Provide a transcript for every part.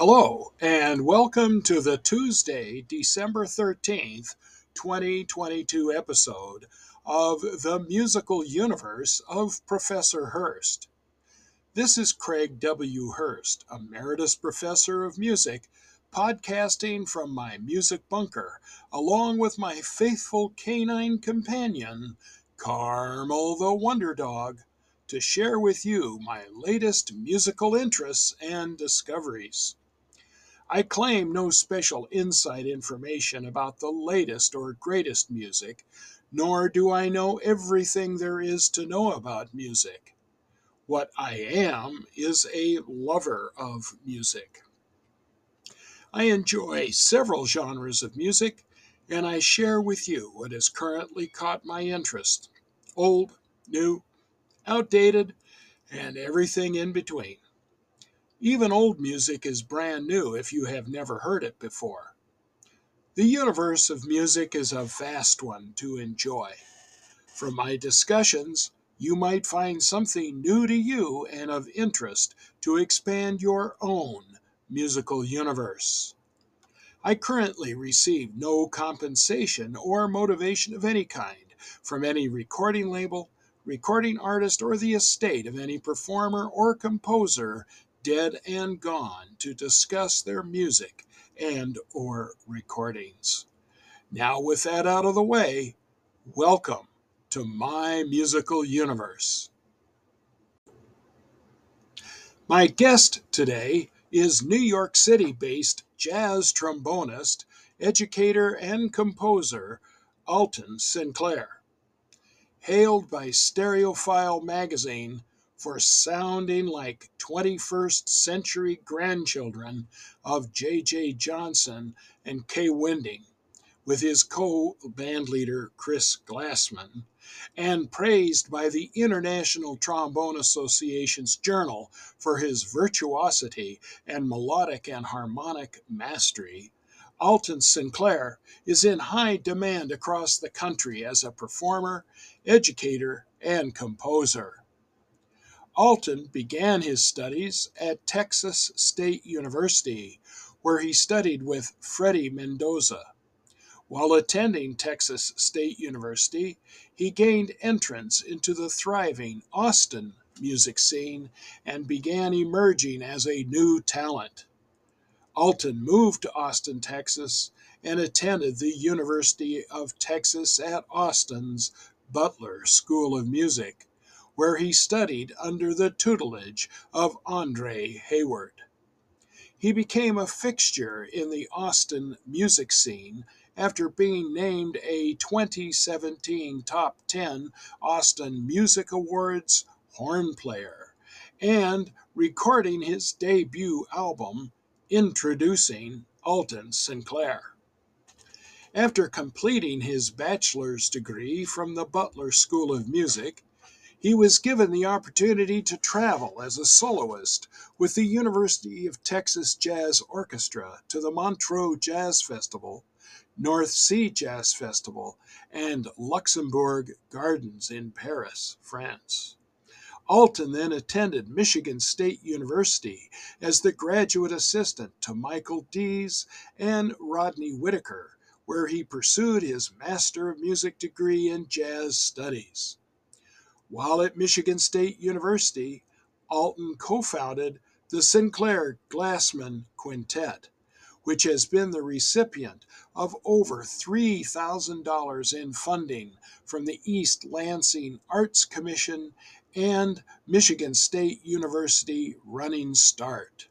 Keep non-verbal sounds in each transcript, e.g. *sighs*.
Hello, and welcome to the Tuesday, December 13th, 2022 episode of The Musical Universe of Professor Hurst. This is Craig W. Hurst, Emeritus Professor of Music, podcasting from my music bunker, along with my faithful canine companion, Carmel the Wonder Dog, to share with you my latest musical interests and discoveries. I claim no special inside information about the latest or greatest music, nor do I know everything there is to know about music. What I am is a lover of music. I enjoy several genres of music, and I share with you what has currently caught my interest old, new, outdated, and everything in between. Even old music is brand new if you have never heard it before. The universe of music is a vast one to enjoy. From my discussions, you might find something new to you and of interest to expand your own musical universe. I currently receive no compensation or motivation of any kind from any recording label, recording artist, or the estate of any performer or composer dead and gone to discuss their music and or recordings. Now with that out of the way, welcome to my musical universe. My guest today is New York City based jazz trombonist, educator, and composer Altin Sencalar. Hailed by Stereophile magazine for sounding like 21st century grandchildren of J.J. Johnson and Kai Winding, with his co band leader Chris Glassman, and praised by the International Trombone Association's Journal for his virtuosity and melodic and harmonic mastery. Altin Sencalar is in high demand across the country as a performer, educator, and composer. Altin began his studies at Texas State University, where he studied with Freddie Mendoza. While attending Texas State University, he gained entrance into the thriving Austin music scene and began emerging as a new talent. Altin moved to Austin, Texas, and attended the University of Texas at Austin's Butler School of Music, where he studied under the tutelage of Andre Hayward. He became a fixture in the Austin music scene after being named a 2017 Top 10 Austin Music Awards horn player and recording his debut album, Introducing Altin Sencalar. After completing his bachelor's degree from the Butler School of Music, he was given the opportunity to travel as a soloist with the University of Texas Jazz Orchestra to the Montreux Jazz Festival, North Sea Jazz Festival, and Luxembourg Gardens in Paris, France. Altin then attended Michigan State University as the graduate assistant to Michael Dease and Rodney Whitaker, where he pursued his Master of Music degree in Jazz Studies. While at Michigan State University, Altin co founded the Sencalar Glassman Quintet, which has been the recipient of over $3,000 in funding from the East Lansing Arts Commission and Michigan State University Running Start.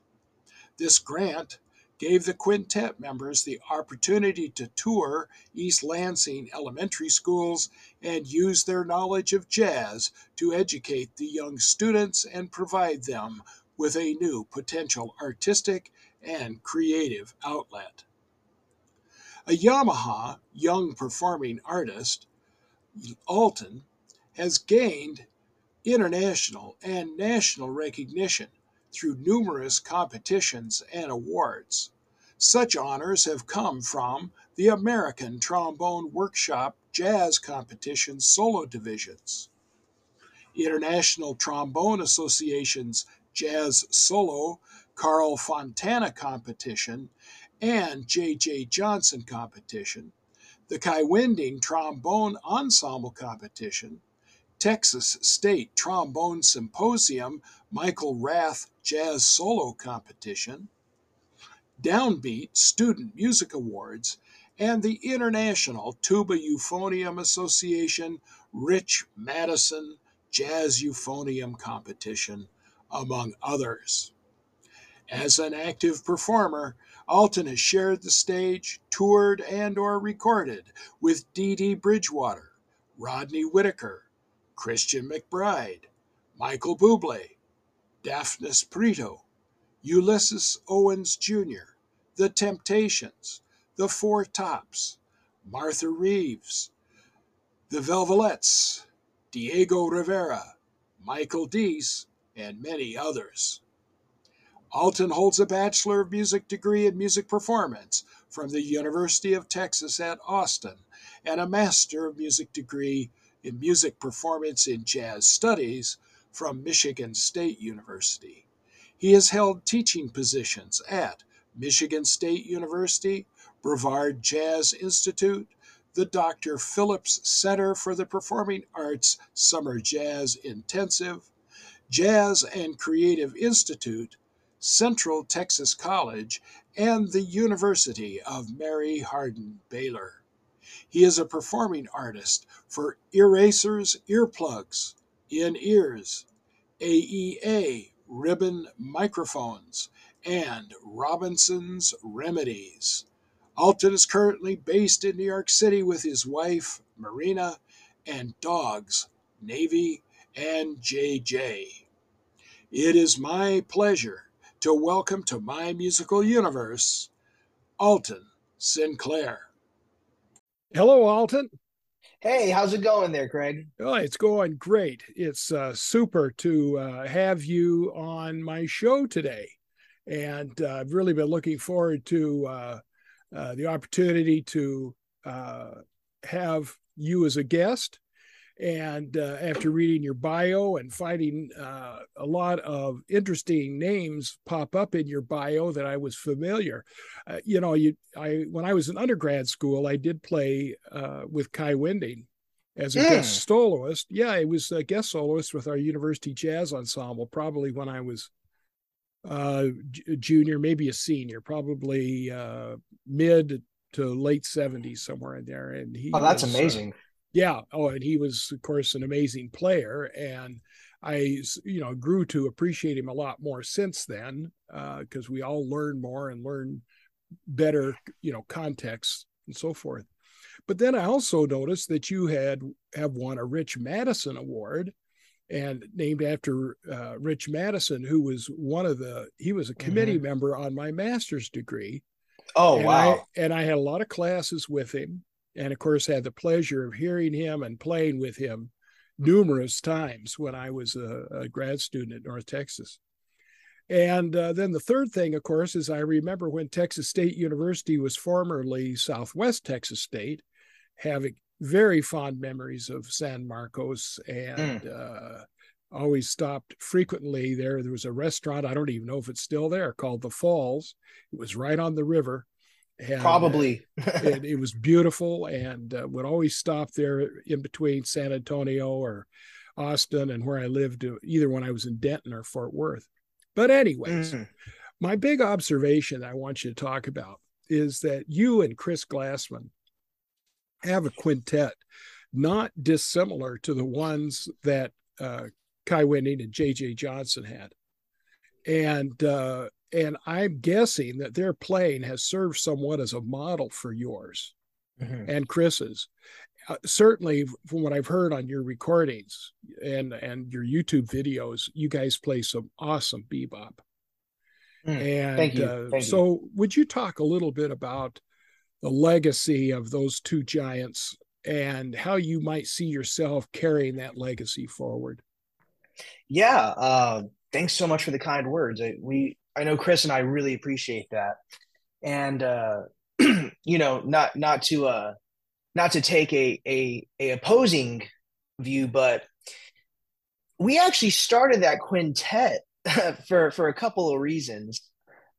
This grant gave the quintet members the opportunity to tour East Lansing elementary schools and use their knowledge of jazz to educate the young students and provide them with a new potential artistic and creative outlet. A Yamaha young performing artist, Altin, has gained international and national recognition through numerous competitions and awards. Such honors have come from the American Trombone Workshop Jazz Competition solo divisions, International Trombone Association's Jazz Solo Carl Fontana competition, and J.J. Johnson competition, the Kai Winding Trombone Ensemble competition, Texas State Trombone Symposium Michael Rath Jazz Solo Competition, Downbeat Student Music Awards, and the International Tuba Euphonium Association Rich Madison Jazz Euphonium Competition, among others. As an active performer, Altin has shared the stage, toured and or recorded with Dee Dee Bridgewater, Rodney Whitaker, Christian McBride, Michael Bublé, Dafnis Prieto, Ulysses Owens Jr., The Temptations, The Four Tops, Martha Reeves, The Velvelettes, Diego Rivera, Michael Dease, and many others. Altin holds a Bachelor of Music degree in Music Performance from the University of Texas at Austin and a Master of Music degree in Music Performance in Jazz Studies from Michigan State University. He has held teaching positions at Michigan State University, Brevard Jazz Institute, the Dr. Phillips Center for the Performing Arts Summer Jazz Intensive, Jazz and Creative Institute, Central Texas College, and the University of Mary Hardin Baylor. He is a performing artist for Erasers Earplugs, In Ears, AEA Ribbon Microphones, and Robinson's Remedies. Altin is currently based in New York City with his wife, Marina, and dogs, Navy and JJ. It is my pleasure to welcome to my musical universe Altin Sencalar. Hello, Altin. Hey, how's it going there, Craig? Oh, it's going great. It's uh, super to uh, have you on my show today. And uh, I've really been looking forward to uh, the opportunity to uh, have you as a guest and uh, after reading your bio and finding uh, a lot of interesting names pop up in your bio that I was familiar, uh, you know, you I when I was in undergrad school, I did play uh, with Kai Winding as a mm. guest hmm. soloist. Yeah, I was a guest soloist with our university jazz ensemble, probably when I was uh, junior, maybe a senior, probably uh, mid to late 70s, somewhere in there. And he oh, that's was, amazing. yeah. Oh and he was of course an amazing player. And i you know grew to appreciate him a lot more since then because uh, we all learn more and learn better you know context and so forth. But then i also noticed that you had have won a rich madison award and named after uh, rich madison who was one of the he was a committee mm-hmm. member on my master's degree oh and wow I, and i had a lot of classes with him and of course had the pleasure of hearing him and playing with him numerous times when I was a, a grad student at North Texas. And uh, then the third thing, of course, is I remember when Texas State University was formerly Southwest Texas State, having very fond memories of San Marcos and mm. uh, always stopped frequently there. There was a restaurant, I don't even know if it's still there, called The Falls. It was right on the river. And, Probably. it, it, was beautiful and uh, would always stop there in between San Antonio or Austin and where I lived, uh, either when I was in Denton or Fort Worth. But, anyways, mm. my big observation I want you to talk about is that you and Chris Glassman have a quintet not dissimilar to the ones that uh, Kai Winding and J.J. Johnson had. And uh, and I'm guessing that their playing has served somewhat as a model for yours mm-hmm. and Chris's. Uh, certainly, from what I've heard on your recordings and and your YouTube videos, you guys play some awesome bebop. Mm, and thank you. Uh, thank so, you. would you talk a little bit about the legacy of those two giants and how you might see yourself carrying that legacy forward? Yeah, uh, thanks so much for the kind words. I, we I know Chris and I really appreciate that. And uh, *clears throat* you know, not not to uh not to take a a a opposing view, but we actually started that quintet *laughs* for for a couple of reasons.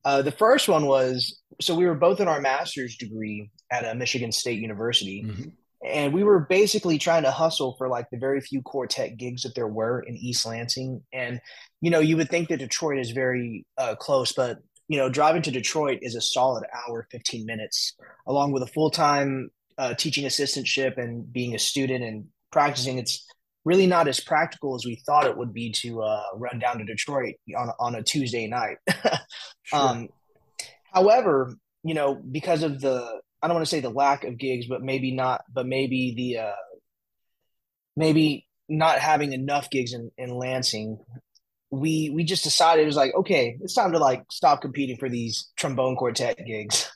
Uh, the first one was so we were both in our master's degree at a Michigan State University, mm-hmm. and we were basically trying to hustle for like the very few quartet gigs that there were in East Lansing. And you know, you would think that Detroit is very uh, close, but you know, driving to Detroit is a solid hour, fifteen minutes, along with a full time uh, teaching assistantship and being a student and practicing. It's really not as practical as we thought it would be to uh, run down to Detroit on on a Tuesday night. *laughs* sure. um, however, you know, because of the I don't want to say the lack of gigs, but maybe not, but maybe the uh, maybe not having enough gigs in, in Lansing, we we just decided it was like, okay, it's time to like stop competing for these trombone quartet gigs.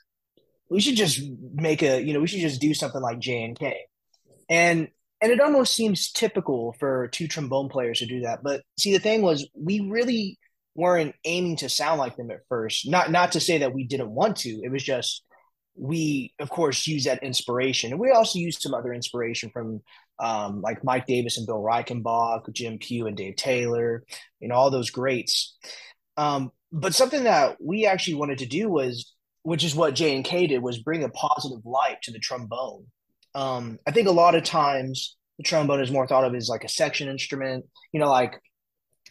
We should just make a, you know, we should just do something like J and K. And and it almost seems typical for two trombone players to do that. But see, the thing was, we really weren't aiming to sound like them at first. Not not to say that we didn't want to. It was just we, of course, use that inspiration, and we also used some other inspiration from um, like Mike Davis and Bill Reichenbach, Jim Pugh and Dave Taylor, you know, all those greats. Um, but something that we actually wanted to do was, which is what J and K did, was bring a positive light to the trombone. Um, I think a lot of times the trombone is more thought of as like a section instrument. You know, like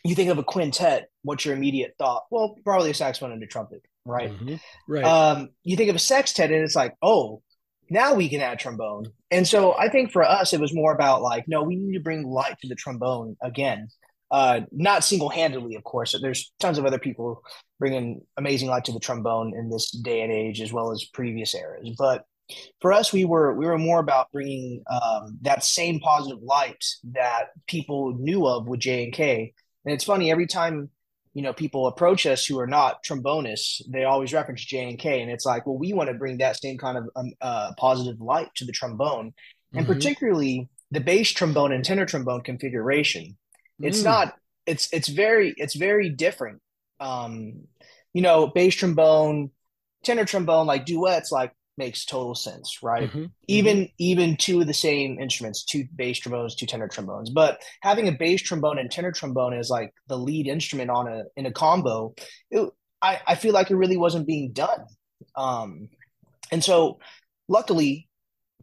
you think of a quintet, what's your immediate thought? Well, probably a saxophone and a trumpet, right? Mm-hmm. Right. Um, you think of a sextet, and it's like, oh, now we can add trombone. And so I think for us, it was more about like, no, we need to bring light to the trombone again. Uh, not single-handedly, of course. There's tons of other people bringing amazing light to the trombone in this day and age, as well as previous eras. But for us, we were we were more about bringing um, that same positive light that people knew of with J and K. And it's funny every time you know people approach us who are not trombonists, they always reference J and K, and it's like, well, we want to bring that same kind of um, uh, positive light to the trombone, and mm-hmm. particularly the bass trombone and tenor trombone configuration. It's mm. not. It's it's very it's very different. Um, you know, bass trombone, tenor trombone, like duets, like makes total sense, right? Mm-hmm. Even mm-hmm. even two of the same instruments, two bass trombones, two tenor trombones. But having a bass trombone and tenor trombone as like the lead instrument on a in a combo, it, I I feel like it really wasn't being done. Um, and so, luckily,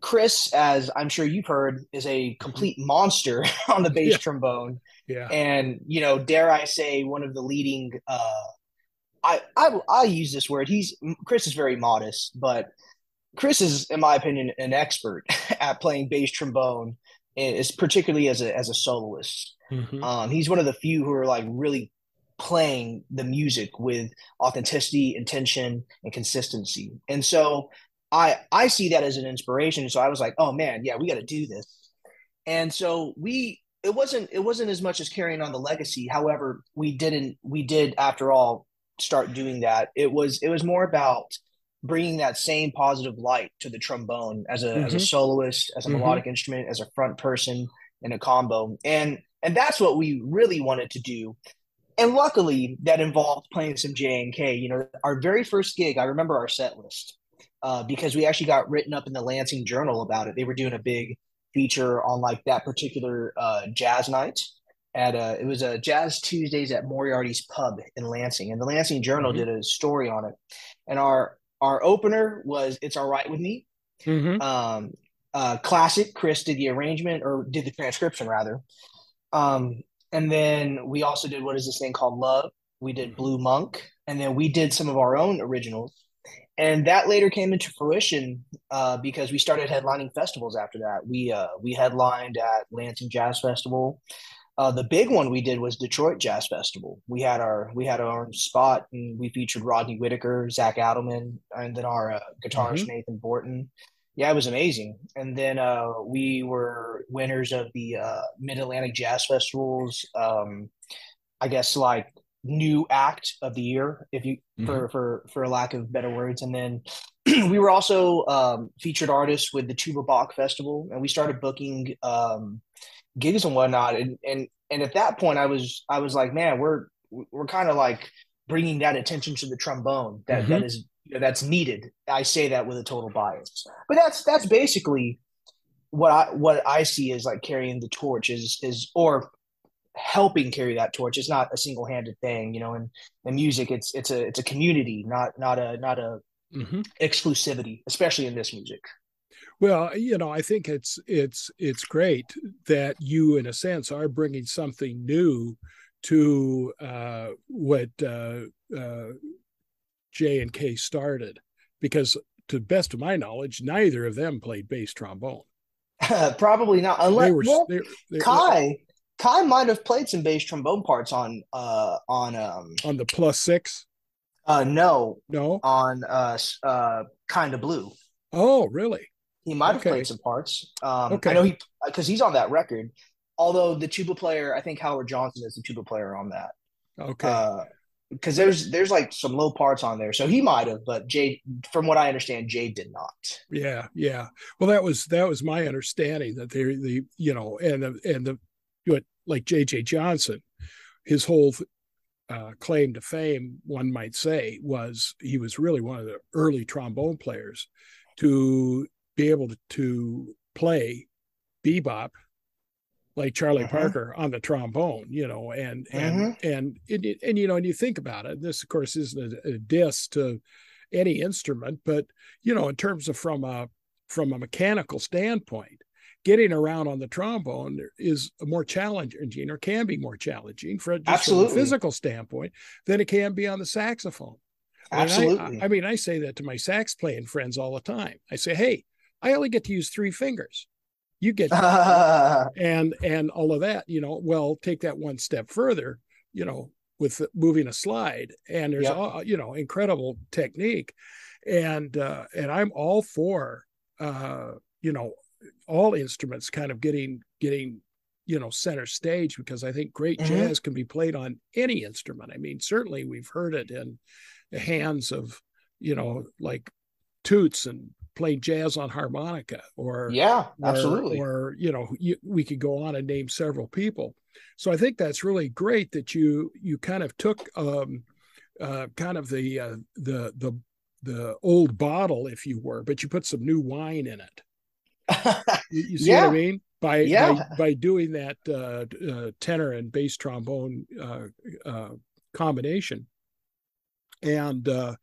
Chris, as I'm sure you've heard, is a complete monster *laughs* on the bass yeah. trombone. Yeah. And you know, dare I say, one of the leading. Uh, I, I I use this word. He's Chris is very modest, but Chris is, in my opinion, an expert *laughs* at playing bass trombone, is particularly as a as a soloist. Mm-hmm. Um, he's one of the few who are like really playing the music with authenticity, intention, and consistency. And so I I see that as an inspiration. So I was like, oh man, yeah, we got to do this. And so we it wasn't it wasn't as much as carrying on the legacy. However, we didn't we did after all start doing that. It was it was more about bringing that same positive light to the trombone as a mm-hmm. as a mm-hmm. soloist, as a mm-hmm. melodic instrument, as a front person in a combo, and and that's what we really wanted to do. And luckily, that involved playing some J and K. You know, our very first gig, I remember our set list uh, because we actually got written up in the Lansing Journal about it. They were doing a big feature on like that particular uh, jazz night at a, uh, it was a jazz Tuesdays at Moriarty's Pub in Lansing, and the Lansing Journal mm-hmm. did a story on it. And our our opener was "It's All Right with Me." Mm-hmm. Um, uh, classic. Chris did the arrangement or did the transcription rather. Um, and then we also did what is this thing called Love. We did Blue Monk, and then we did some of our own originals. And that later came into fruition uh, because we started headlining festivals after that. We uh, we headlined at Lansing Jazz Festival. Uh, the big one we did was Detroit Jazz Festival. We had our we had our own spot, and we featured Rodney Whitaker, Zach Adelman, and then our uh, guitarist mm-hmm. Nathan Borton. Yeah, it was amazing. And then uh, we were winners of the uh, Mid Atlantic Jazz Festivals. Um, I guess like new act of the year, if you mm-hmm. for for for a lack of better words. And then *clears throat* we were also um, featured artists with the Tuba Bach Festival, and we started booking. Um, gigs and whatnot. And and and at that point, I was I was like, man, we're we're kind of like bringing that attention to the trombone that, mm-hmm. that is you know, that's needed. I say that with a total bias, but that's that's basically what I what I see is like carrying the torch is is or helping carry that torch. It's not a single handed thing, you know. And in music, it's it's a it's a community, not not a not a mm-hmm. exclusivity, especially in this music. Well, you know, I think it's it's it's great that you, in a sense, are bringing something new to uh, what uh, uh, J and K started, because to the best of my knowledge, neither of them played bass trombone. *laughs* Probably not, unless they were, well, they, they, Kai. Kai might have played some bass trombone parts on uh on um on the plus six. Uh no, no on uh uh kind of blue. Oh really? He might have okay. played some parts. Um, okay. I know he because he's on that record. Although the tuba player, I think Howard Johnson is the tuba player on that. Okay. Because uh, there's there's like some low parts on there, so he might have, but Jay, from what I understand, Jay did not. Yeah, yeah. Well, that was that was my understanding that they the you know and the and the what like J J Johnson, his whole uh, claim to fame, one might say, was he was really one of the early trombone players to be able to, to play bebop like Charlie uh-huh. Parker on the trombone, you know, and and uh-huh. and and, and you know, and you think about it. This, of course, isn't a, a diss to any instrument, but you know, in terms of from a from a mechanical standpoint, getting around on the trombone is more challenging or can be more challenging for just Absolutely. from a physical standpoint than it can be on the saxophone. Absolutely. I, I, I mean, I say that to my sax playing friends all the time. I say, hey, I only get to use three fingers. You get *laughs* and and all of that, you know. Well, take that one step further, you know, with moving a slide, and there's yep. all, you know incredible technique, and uh, and I'm all for uh, you know all instruments kind of getting getting you know center stage because I think great mm-hmm. jazz can be played on any instrument. I mean, certainly we've heard it in the hands of you know like toots and played jazz on harmonica or yeah absolutely. or, or you know you, we could go on and name several people. So i think that's really great that you you kind of took um uh kind of the uh, the the the old bottle if you were but you put some new wine in it. *laughs* You, you, see yeah. what i mean? By, yeah. by by doing that uh, uh tenor and bass trombone uh, uh combination. And uh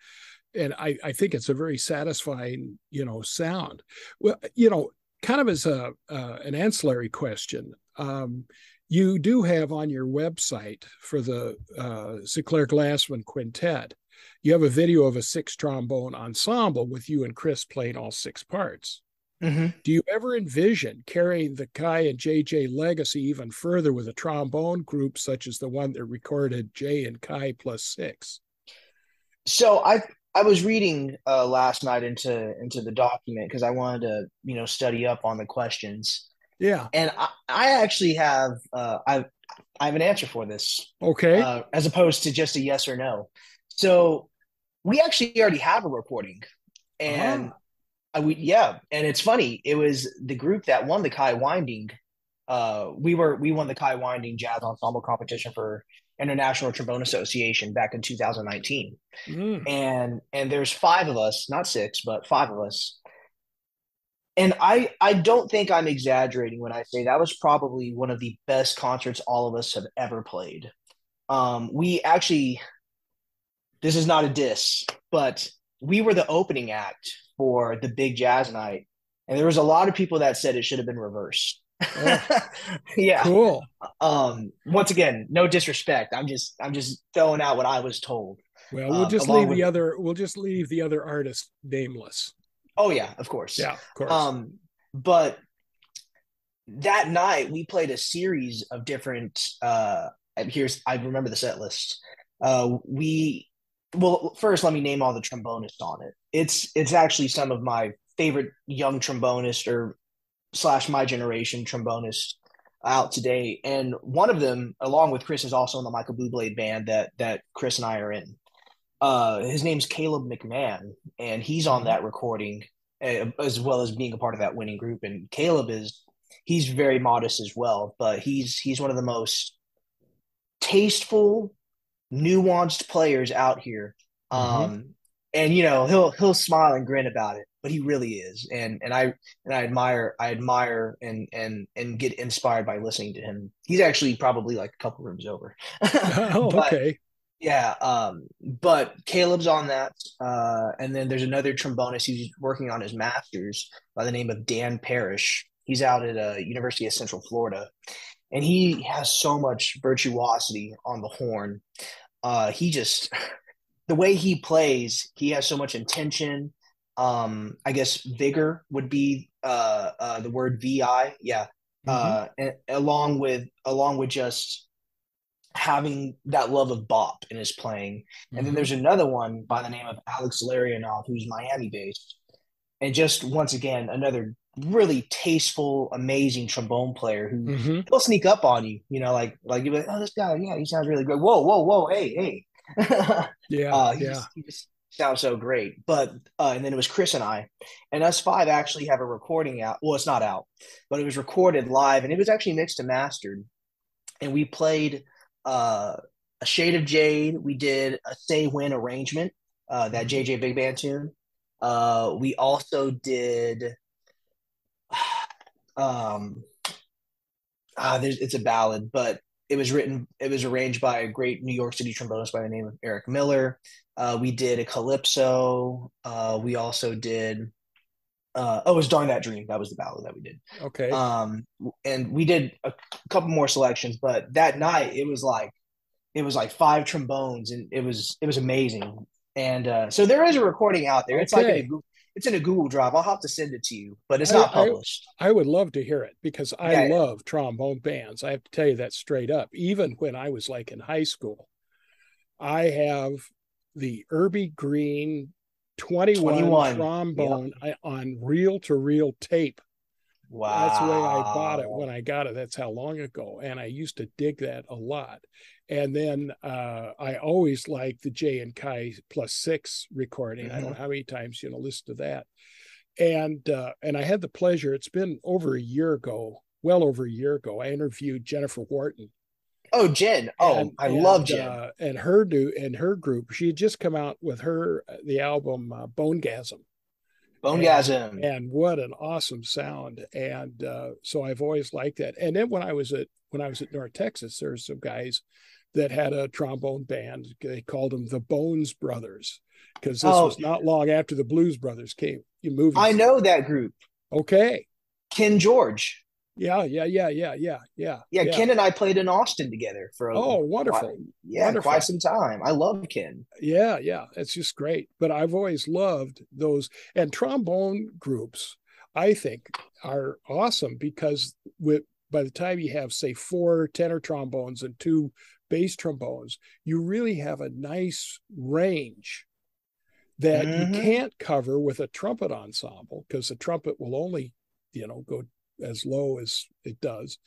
and I, I think it's a very satisfying, you know, sound. Well, you know, kind of as a uh, an ancillary question, um, you do have on your website for the uh, Sencalar Glassman Quintet, you have a video of a six trombone ensemble with you and Chris playing all six parts. Mm-hmm. Do you ever envision carrying the Kai and JJ legacy even further with a trombone group such as the one that recorded Jay and Kai plus six? So I I was reading uh, last night into into the document because I wanted to you know study up on the questions. Yeah, and I, I actually have uh, I I have an answer for this. Okay, uh, as opposed to just a yes or no. So we actually already have a recording, and uh-huh. we yeah, and it's funny. It was the group that won the Kai Winding. Uh, we were we won the Kai Winding Jazz Ensemble competition for International Trombone Association back in 2019. Mm. And and there's five of us, not six, but five of us. And I I don't think I'm exaggerating when I say that was probably one of the best concerts all of us have ever played. Um, we actually this is not a diss, but we were the opening act for the big jazz night. And there was a lot of people that said it should have been reversed. Oh, *laughs* yeah. Cool. Um, once again, no disrespect. I'm just I'm just throwing out what I was told. Well, we'll um, just leave with... the other we'll just leave the other artist nameless. Oh yeah, of course. Yeah, of course. Um, but that night we played a series of different uh here's I remember the set list. Uh we well first let me name all the trombonists on it. It's it's actually some of my favorite young trombonists or slash my generation trombonist out today, and one of them, along with Chris, is also in the Michael Bublé band that that Chris and I are in. Uh, his name's Caleb McMahon, and he's on mm-hmm. that recording uh, as well as being a part of that winning group. And Caleb is he's very modest as well, but he's he's one of the most tasteful, nuanced players out here. Mm-hmm. Um, and you know he'll he'll smile and grin about it but he really is. And and I and I admire I admire and and and get inspired by listening to him. He's actually probably like a couple rooms over. *laughs* oh, *laughs* But, okay. yeah, um, but Caleb's on that, uh, and then there's another trombonist who's working on his master's by the name of Dan Parrish. He's out at uh, University of Central Florida, and he has so much virtuosity on the horn. Uh, he just *laughs* the way he plays, he has so much intention. Um, I guess vigor would be uh, uh, the word vi, yeah. Mhm. Uh, and along with along with just having that love of bop in his playing. And then Mhm. there's another one by the name of Alex Larionov, who's Miami based. And just once again, another really tasteful, amazing trombone player who Mhm. he'll sneak up on you, you know, like like you're like, oh, this guy, yeah, he sounds really great. Whoa, whoa, whoa, hey, hey. *laughs* Yeah, uh, he, yeah. just, he just sounds so great. But uh, and then it was Chris and I, and us five actually have a recording out. Well, it's not out, but it was recorded live, and it was actually mixed and mastered. And we played uh, a Shade of Jade. We did a Say When arrangement, uh, that. JJ Big Band tune. Uh, we also did. *sighs* Um, ah, there's it's a ballad, but it was written, it was arranged by a great New York City trombonist by the name of Eric Miller. Uh, we did a calypso. Uh, we also did. Uh, oh, it was "Darn That Dream." That was the ballad that we did. Okay. Um, and we did a couple more selections, but that night it was like it was like five trombones, and it was it was amazing. And uh, so there is a recording out there. It's like a, Okay. It's in a Google Drive. I'll have to send it to you, but it's I- not I- published. I would love to hear it because I Yeah, yeah. love trombone bands. I have to tell you that straight up. Even when I was like in high school, I have the Urbie Green 21, 21, trombone I- on reel to reel tape. Wow, That's the way I bought it when I got it. That's how long ago. And I used to dig that a lot. And then uh, I always liked the Jay and Kai plus six recording. I don't know how many times you know listen to that. And uh, and I had the pleasure. It's been over a year ago, well over a year ago. I interviewed Jennifer Wharton. Oh, Jen. Oh, And- I and, love Jen. Uh, and her do and her group. She had just come out with her the album uh, Bonegasm Bonegasm. and what an awesome sound and uh, so i've always liked that and then when i was at when i was at north texas there were some guys that had a trombone band they called them the bones brothers because this Oh. was not long after the blues brothers came you moved I know that group. okay Ken George. Yeah yeah yeah yeah yeah yeah Yeah, Ken and I played in Austin together for a oh wonderful quite- yeah, wonderful. quite some time. I love Ken. Yeah, yeah, it's just great. But I've always loved those and trombone groups. I think are awesome because with by the time you have say four tenor trombones and two bass trombones, you really have a nice range that Mhm. you can't cover with a trumpet ensemble because the trumpet will only, you know, go as low as it does.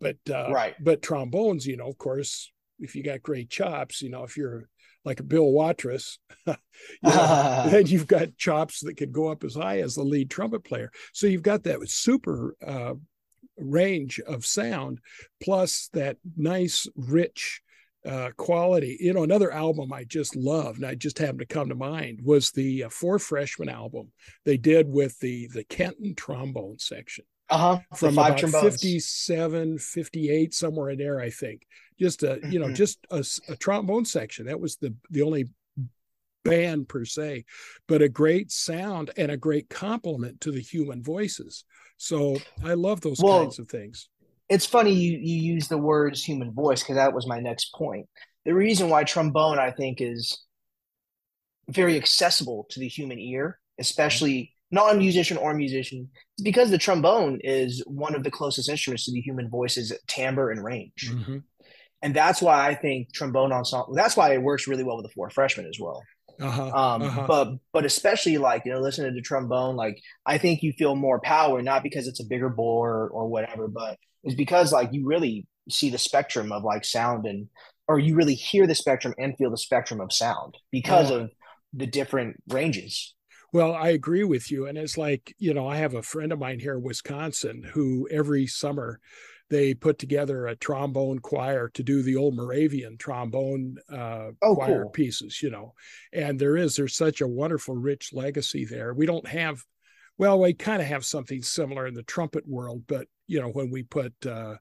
But uh, Right. but trombones, you know, of course, if you got great chops, you know, if you're like a Bill Watrous, *laughs* you *laughs* know, then you've got chops that could go up as high as the lead trumpet player. So you've got that super uh, range of sound, plus that nice, rich uh, quality. You know, another album I just loved, and I just happened to come to mind, was the uh, Four Freshmen album they did with the the Kenton trombone section Uh-huh. From five about trombones. 57 58 somewhere in there i think just a you know Mhm. just a trombone section that was the the only band per se but a great sound and a great complement to the human voices so i love those Well, kinds of things It's funny you you use the words human voice because that was my next point. The reason why trombone I think is very accessible to the human ear, especially non-musician or musician, is because the trombone is one of the closest instruments to the human voice's timbre and range. Mhm. And that's why I think trombone ensemble that's why it works really well with the four freshmen as well. uh-huh, Um, uh-huh. but but especially like you know listening to trombone, like I think you feel more power not because it's a bigger bore or whatever, but it's because like you really see the spectrum of like sound and or you really hear the spectrum and feel the spectrum of sound because Yeah. of the different ranges. Well, I agree with you. And it's like, you know, I have a friend of mine here in Wisconsin who every summer they put together a trombone choir to do the old Moravian trombone uh, Oh, choir cool. pieces, you know. And there is, there's such a wonderful, rich legacy there. We don't have well, we kind of have something similar in the trumpet world, but you know, when we put uh,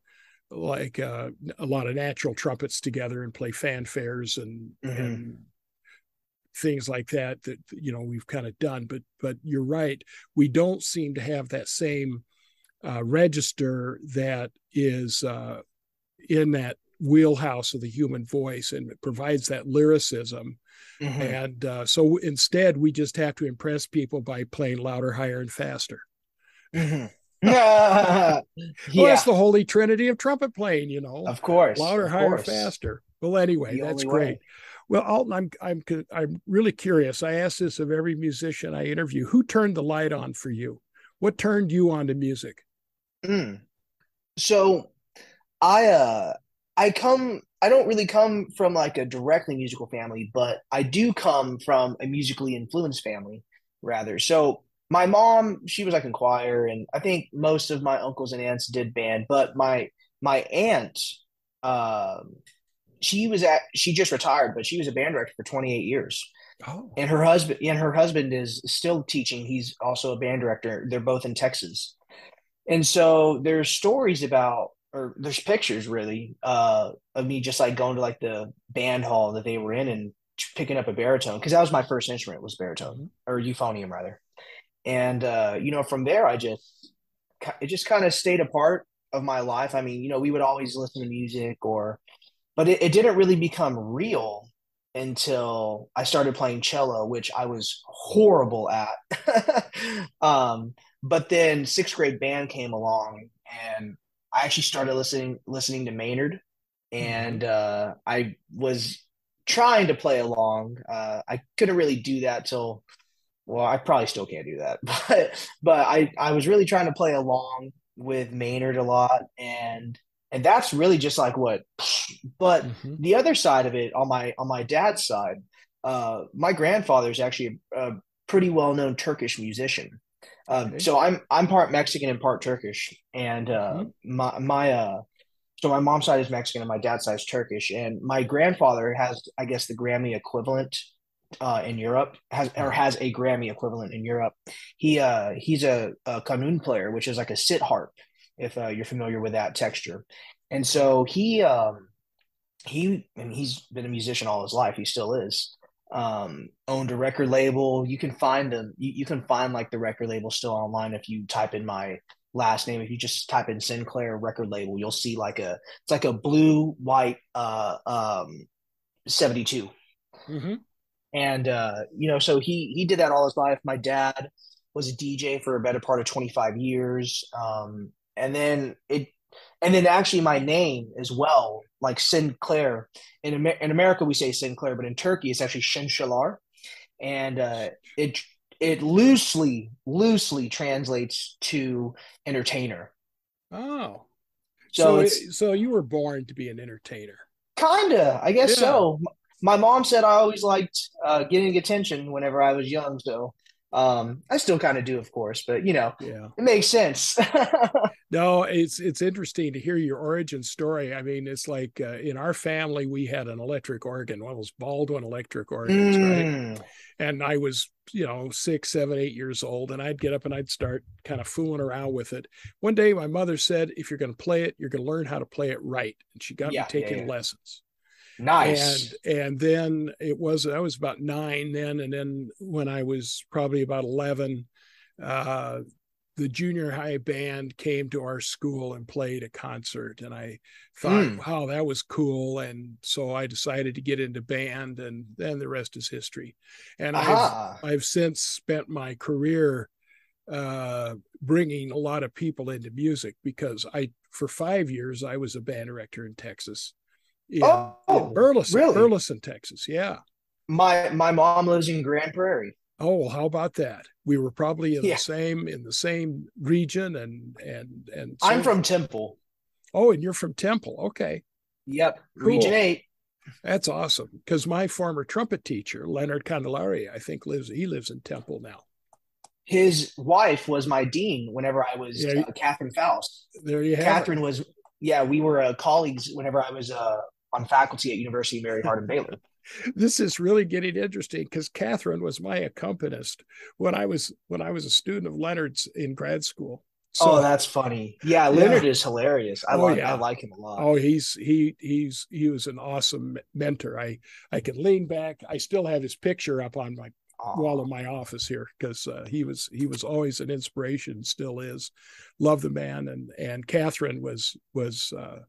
like uh, a lot of natural trumpets together and play fanfares and, mm-hmm. and things like that that you know we've kind of done but but you're right we don't seem to have that same uh, register that is uh, in that wheelhouse of the human voice and it provides that lyricism mm-hmm. and uh, so instead we just have to impress people by playing louder higher and faster mm-hmm. *laughs* *laughs* yeah. well, that's the holy trinity of trumpet playing you know of course louder of higher course. faster well anyway the that's great way. Well altin i'm i'm i'm really curious i ask this of every musician i interview who turned the light on for you what turned you on to music mm. so i uh I come I don't really come from like a directly musical family, but I do come from a musically influenced family rather. So my mom, she was like in choir, and I think most of my uncles and aunts did band, but my my aunt, um, she was at she just retired, but she was a band director for 28 years. Oh. And her husband and her husband is still teaching. He's also a band director. They're both in Texas. And so there's stories about or there's pictures really uh, of me just like going to like the band hall that they were in and picking up a baritone because that was my first instrument was baritone or euphonium rather and uh, you know from there i just it just kind of stayed a part of my life i mean you know we would always listen to music or but it, it didn't really become real until i started playing cello which i was horrible at *laughs* um, but then sixth grade band came along and I actually started listening listening to Maynard, and mm-hmm. uh, I was trying to play along. Uh, I couldn't really do that till well, I probably still can't do that, *laughs* but but I I was really trying to play along with Maynard a lot, and and that's really just like what. *sniffs* But mm-hmm. the other side of it, on my on my dad's side, uh, my grandfather is actually a, a pretty well known Turkish musician. Um, okay. So I'm I'm part Mexican and part Turkish, and uh, mm-hmm. my my uh, so my mom's side is Mexican and my dad's side is Turkish, and my grandfather has I guess the Grammy equivalent uh, in Europe has or has a Grammy equivalent in Europe. He uh he's a, a kanun player, which is like a sit harp, if uh, you're familiar with that texture. And so he um he and he's been a musician all his life. He still is um, owned a record label. You can find them. You, you can find like the record label still online if you type in my last name. If you just type in Sencalar record label, you'll see like a it's like a blue white uh, um, 72. Mm-hmm. And uh, you know, so he he did that all his life. My dad was a DJ for a better part of 25 years. Um, and then it and then actually my name as well, like Sinclair. In, Amer- in America, we say Sinclair, but in Turkey, it's actually Şencəler. And uh, it it loosely loosely translates to entertainer. Oh, so so, so you were born to be an entertainer. Kinda, I guess yeah. so. My mom said I always liked uh, getting attention whenever I was young, so um, I still kind of do, of course, but you know, yeah, it makes sense. *laughs* no, it's it's interesting to hear your origin story. I mean, it's like uh, in our family we had an electric organ, one of those Baldwin electric organs, mm. right? And I was, you know, six, seven, eight years old, and I'd get up and I'd start kind of fooling around with it. One day, my mother said, "If you're going to play it, you're going to learn how to play it right," and she got yeah, me taking yeah, yeah. lessons. Nice. And and then it was I was about nine then, and then when I was probably about eleven, uh, the junior high band came to our school and played a concert, and I thought, mm. wow, that was cool. And so I decided to get into band, and then the rest is history. And I've I've since spent my career uh, bringing a lot of people into music because I for five years I was a band director in Texas in, oh, in Burleson, really? Burleson, Texas. Yeah. My my mom lives in Grand Prairie. Oh, well, how about that? We were probably in yeah. the same in the same region and and and so I'm from Temple. Oh, and you're from Temple. Okay. Yep. Cool. Region 8. That's awesome. Because my former trumpet teacher, Leonard Candelaria, I think lives he lives in Temple now. His wife was my dean whenever I was yeah, uh, Catherine Faust. There you have Catherine it. was yeah, we were uh, colleagues whenever I was uh, on faculty at University of Mary Hardin Baylor. This is really getting interesting because Catherine was my accompanist when I was when I was a student of Leonard's in grad school. So, oh, that's funny. Yeah, Leonard yeah. is hilarious. I oh, like yeah. I like him a lot. Oh, he's he he's he was an awesome mentor. I I can lean back. I still have his picture up on my Aww. wall of my office here because uh, he was he was always an inspiration, still is. Love the man, and and Catherine was was uh,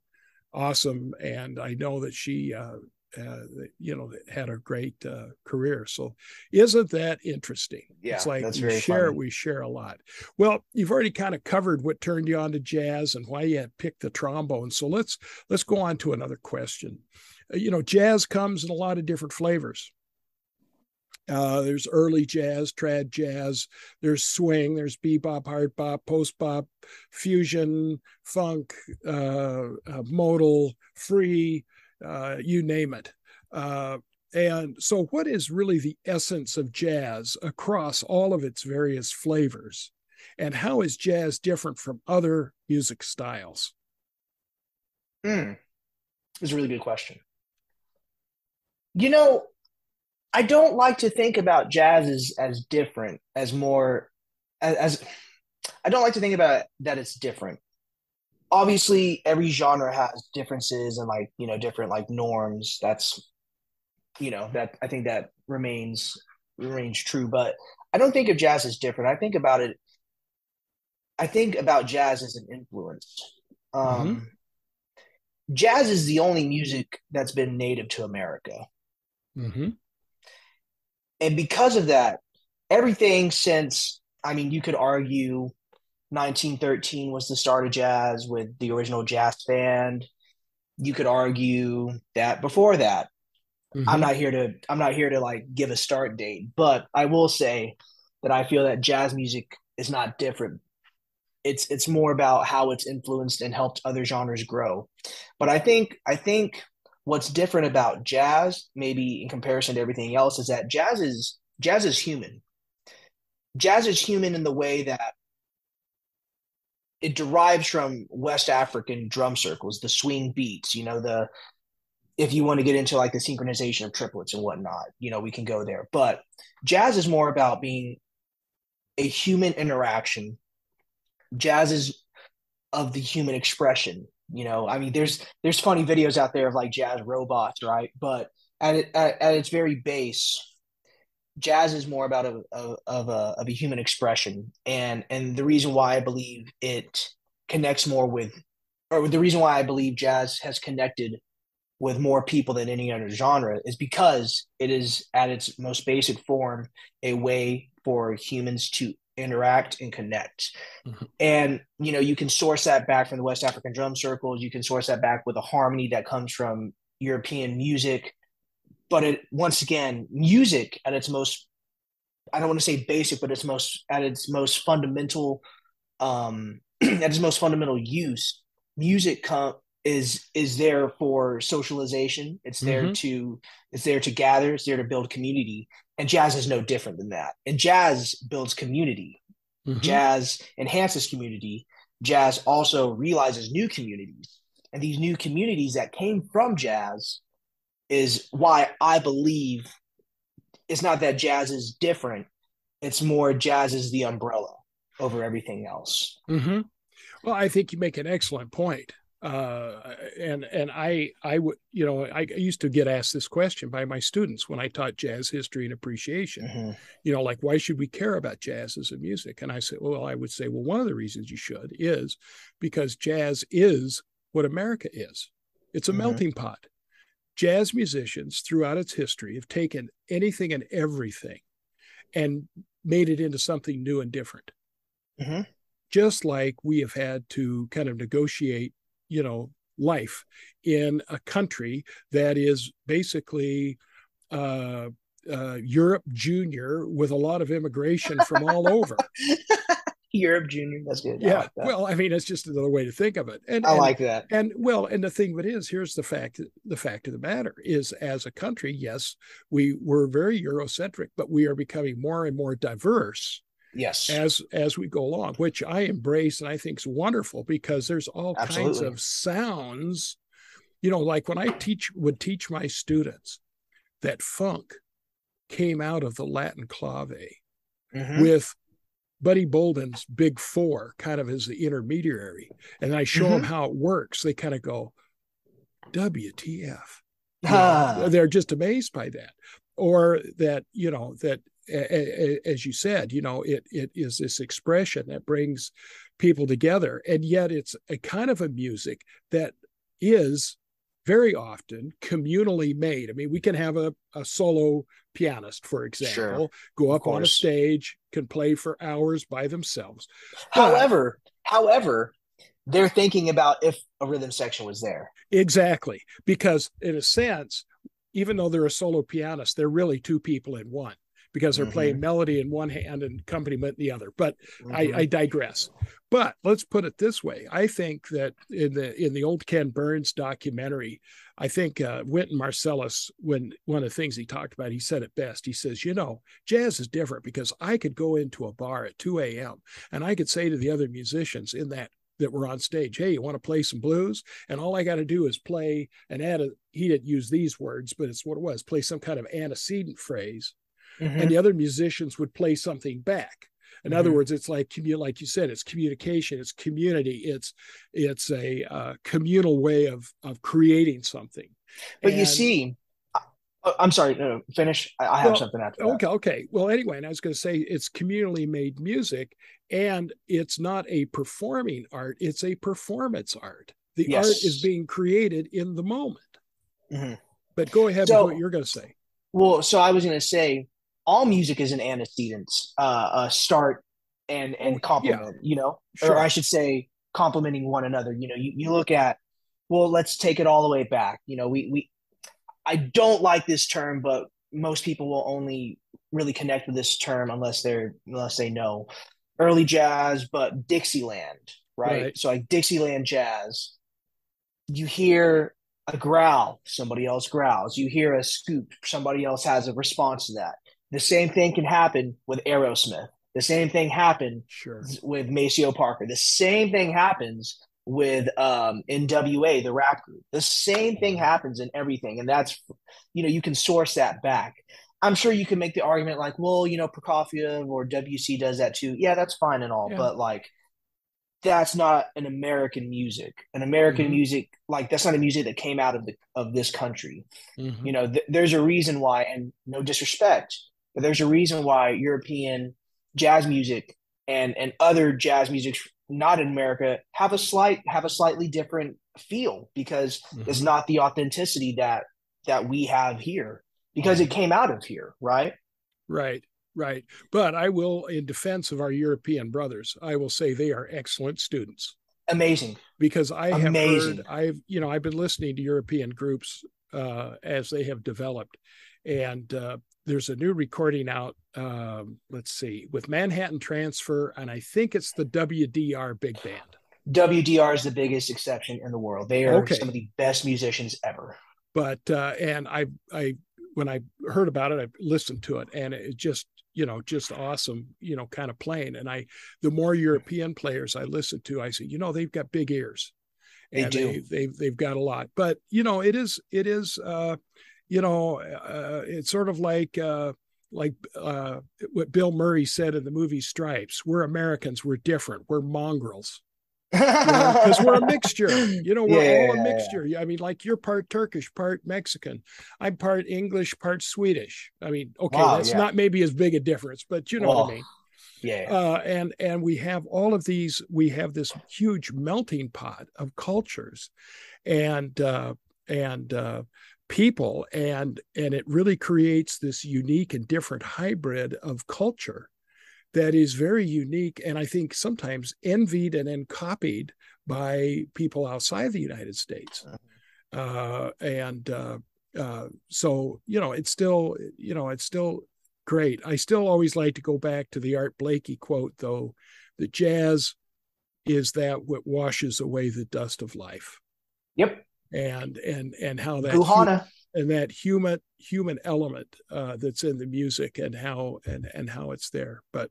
awesome, and I know that she uh, uh, you know, that had a great uh, career. So, isn't that interesting? Yeah, it's like we share funny. we share a lot. Well, you've already kind of covered what turned you on to jazz and why you had picked the trombone. So let's let's go on to another question. Uh, you know, jazz comes in a lot of different flavors. Uh, there's early jazz, trad jazz, there's swing, there's bebop, hard bop, post bop, fusion, funk, uh, uh, modal, free, uh, you name it. Uh, and so, what is really the essence of jazz across all of its various flavors? And how is jazz different from other music styles? Hmm. It's a really good question. You know, I don't like to think about jazz as, as different, as more, as, as I don't like to think about that it's different obviously every genre has differences and like you know different like norms. That's you know that i think that remains remains true. But i don't think of jazz as different. I think about it i think about jazz as an influence. Um mm-hmm. jazz is the only music that's been native to america. Mm-hmm. and because of that everything since i mean you could argue 1913 was the start of jazz with the original jazz band. You could argue that before that. Mm-hmm. I'm not here to I'm not here to like give a start date, but I will say that I feel that jazz music is not different. It's it's more about how it's influenced and helped other genres grow. But I think I think what's different about jazz, maybe in comparison to everything else, is that jazz is jazz is human. Jazz is human in the way that it derives from West African drum circles, the swing beats, you know, the if you want to get into like the synchronization of triplets and whatnot, you know, we can go there. But jazz is more about being a human interaction. Jazz is of the human expression. You know, I mean, there's there's funny videos out there of like jazz robots, right? But at it, at, at its very base, jazz is more about a, a, of a of a human expression. And and the reason why i believe it connects more with or the reason why i believe jazz has connected with more people than any other genre is because it is at its most basic form a way for humans to interact and connect. Mm-hmm. and you know you can source that back from the west african drum circles. You can source that back with a harmony that comes from european music but it once again music at its most i don't want to say basic but its most at its most fundamental um *clears throat* at its most fundamental use music com- is is there for socialization. It's there mm-hmm. to it's there to gather. It's there to build community. And jazz is no different than that. And jazz builds community. Mm-hmm. jazz enhances community. Jazz also realizes new communities. And these new communities that came from jazz is why I believe it's not that jazz is different. It's more jazz is the umbrella over everything else. Mm-hmm. Well, I think you make an excellent point. Uh, and and I I would you know I used to get asked this question by my students when I taught jazz history and appreciation. Mm-hmm. You know, like why should we care about jazz as a music? And I said, well, I would say, well, one of the reasons you should is because jazz is what America is. It's a mm-hmm. melting pot jazz musicians throughout its history have taken anything and everything and made it into something new and different. Mm-hmm. Just like we have had to kind of negotiate, you know, life in a country that is basically uh, uh, Europe Junior with a lot of immigration from all over. *laughs* Europe Junior. That's good. Yeah. like that. Well, I mean, it's just another way to think of it. And I and, like that. And well, and the thing of it is, here's the fact. The fact of the matter is, as a country, yes, we were very Eurocentric, but we are becoming more and more diverse. Yes. As as we go along, which I embrace and I think is wonderful because there's all Absolutely. kinds of sounds. You know, like when I teach would teach my students that funk came out of the Latin clave mm-hmm. with Buddy Bolden's Big Four kind of as the intermediary. And I show mm-hmm. them how it works. They kind of go, WTF. Ah. they're just amazed by that. Or that, you know, that as you said, you know, it it is this expression that brings people together, and yet it's a kind of a music that is very often communally made. I mean, we can have a, a solo pianist, for example, sure. go up on a stage, can play for hours by themselves. However, but, however, they're thinking about if a rhythm section was there. Exactly. Because in a sense, even though they're a solo pianist, they're really two people in one because they're mm-hmm. playing melody in one hand and accompaniment in the other. But mm-hmm. I, I, digress. But let's put it this way: I think that in the in the old Ken Burns documentary, I think uh, Wynton Marsalis, when one of the things he talked about, he said it best. He says, "You know, jazz is different because I could go into a bar at 2 a.m. and I could say to the other musicians in that that were on stage, hey, you want to play some blues? And all I got to do is play and add a, he didn't use these words, but it's what it was, play some kind of antecedent phrase mm-hmm. and the other musicians would play something back in mm-hmm. other words it's like commu- like you said it's communication it's community it's it's a uh, communal way of of creating something but and, you see I'm sorry, no, finish. I, have well, something after that. Okay, okay. Well, anyway, and I was going to say it's communally made music, and it's not a performing art; it's a performance art. The yes. art is being created in the moment. Mm-hmm. But go ahead so, with what you're going to say. Well, so I was going to say all music is an antecedent, uh, uh start and and complement. Yeah. You know, sure. or I should say, complementing one another. You know, you, you look at well, let's take it all the way back. You know, we we I don't like this term, but most people will only really connect with this term unless they're unless they know early jazz, but Dixieland, right? right. So like Dixieland jazz, you hear a growl, somebody else growls. You hear a scoop, somebody else has a response to that. The same thing can happen with Aerosmith. The same thing happened sure. with Maceo Parker. The same thing happens with um, NWA, the rap group. The same thing happens in everything. And that's, you know, you can source that back. I'm sure you can make the argument like, well, you know, Prokofiev or WC does that too. Yeah, that's fine and all. Yeah. But like, that's not an American music. An American mm-hmm. music, like that's not a music that came out of the of this country. Mm-hmm. You know, th- there's a reason why, and no disrespect, but there's a reason why European jazz music and and other jazz music not in America have a slight have a slightly different feel because mm-hmm. it's not the authenticity that that we have here because it came out of here, right? Right. Right. But I will, in defense of our European brothers, I will say they are excellent students. Amazing. Because I Amazing. have heard, I've, you know, I've been listening to European groups uh, as they have developed. And uh, there's a new recording out, um, let's see, with Manhattan Transfer. And I think it's the WDR Big Band. WDR is the biggest exception in the world. They are okay. some of the best musicians ever. But, uh, and I, I, when I heard about it, I listened to it and it just you know just awesome you know kind of playing and i the more european players i listen to i say you know they've got big ears and they do. They, they've they've got a lot but you know it is it is uh you know uh, it's sort of like uh like uh what bill murray said in the movie stripes we're americans we're different we're mongrels because you know, we're a *laughs* mixture. You know, we're yeah, all a mixture. I mean, like you're part Turkish, part Mexican. I'm part English, part Swedish. I mean, okay, wow, that's yeah. not maybe as big a difference, but you know what I mean. Yeah. Uh, and and we have all of these. We have this huge melting pot of cultures, and uh, and uh, people, and and it really creates this unique and different hybrid of culture that is very unique and I think sometimes envied and then copied by people outside the United States. Uh-huh. Uh, and uh, uh, so, you know, it's still, you know, it's still great. I still always like to go back to the Art Blakey quote, though, the jazz is that what washes away the dust of life. Yep. And and and how that and that human human element uh, that's in the music and how and and how it's there. But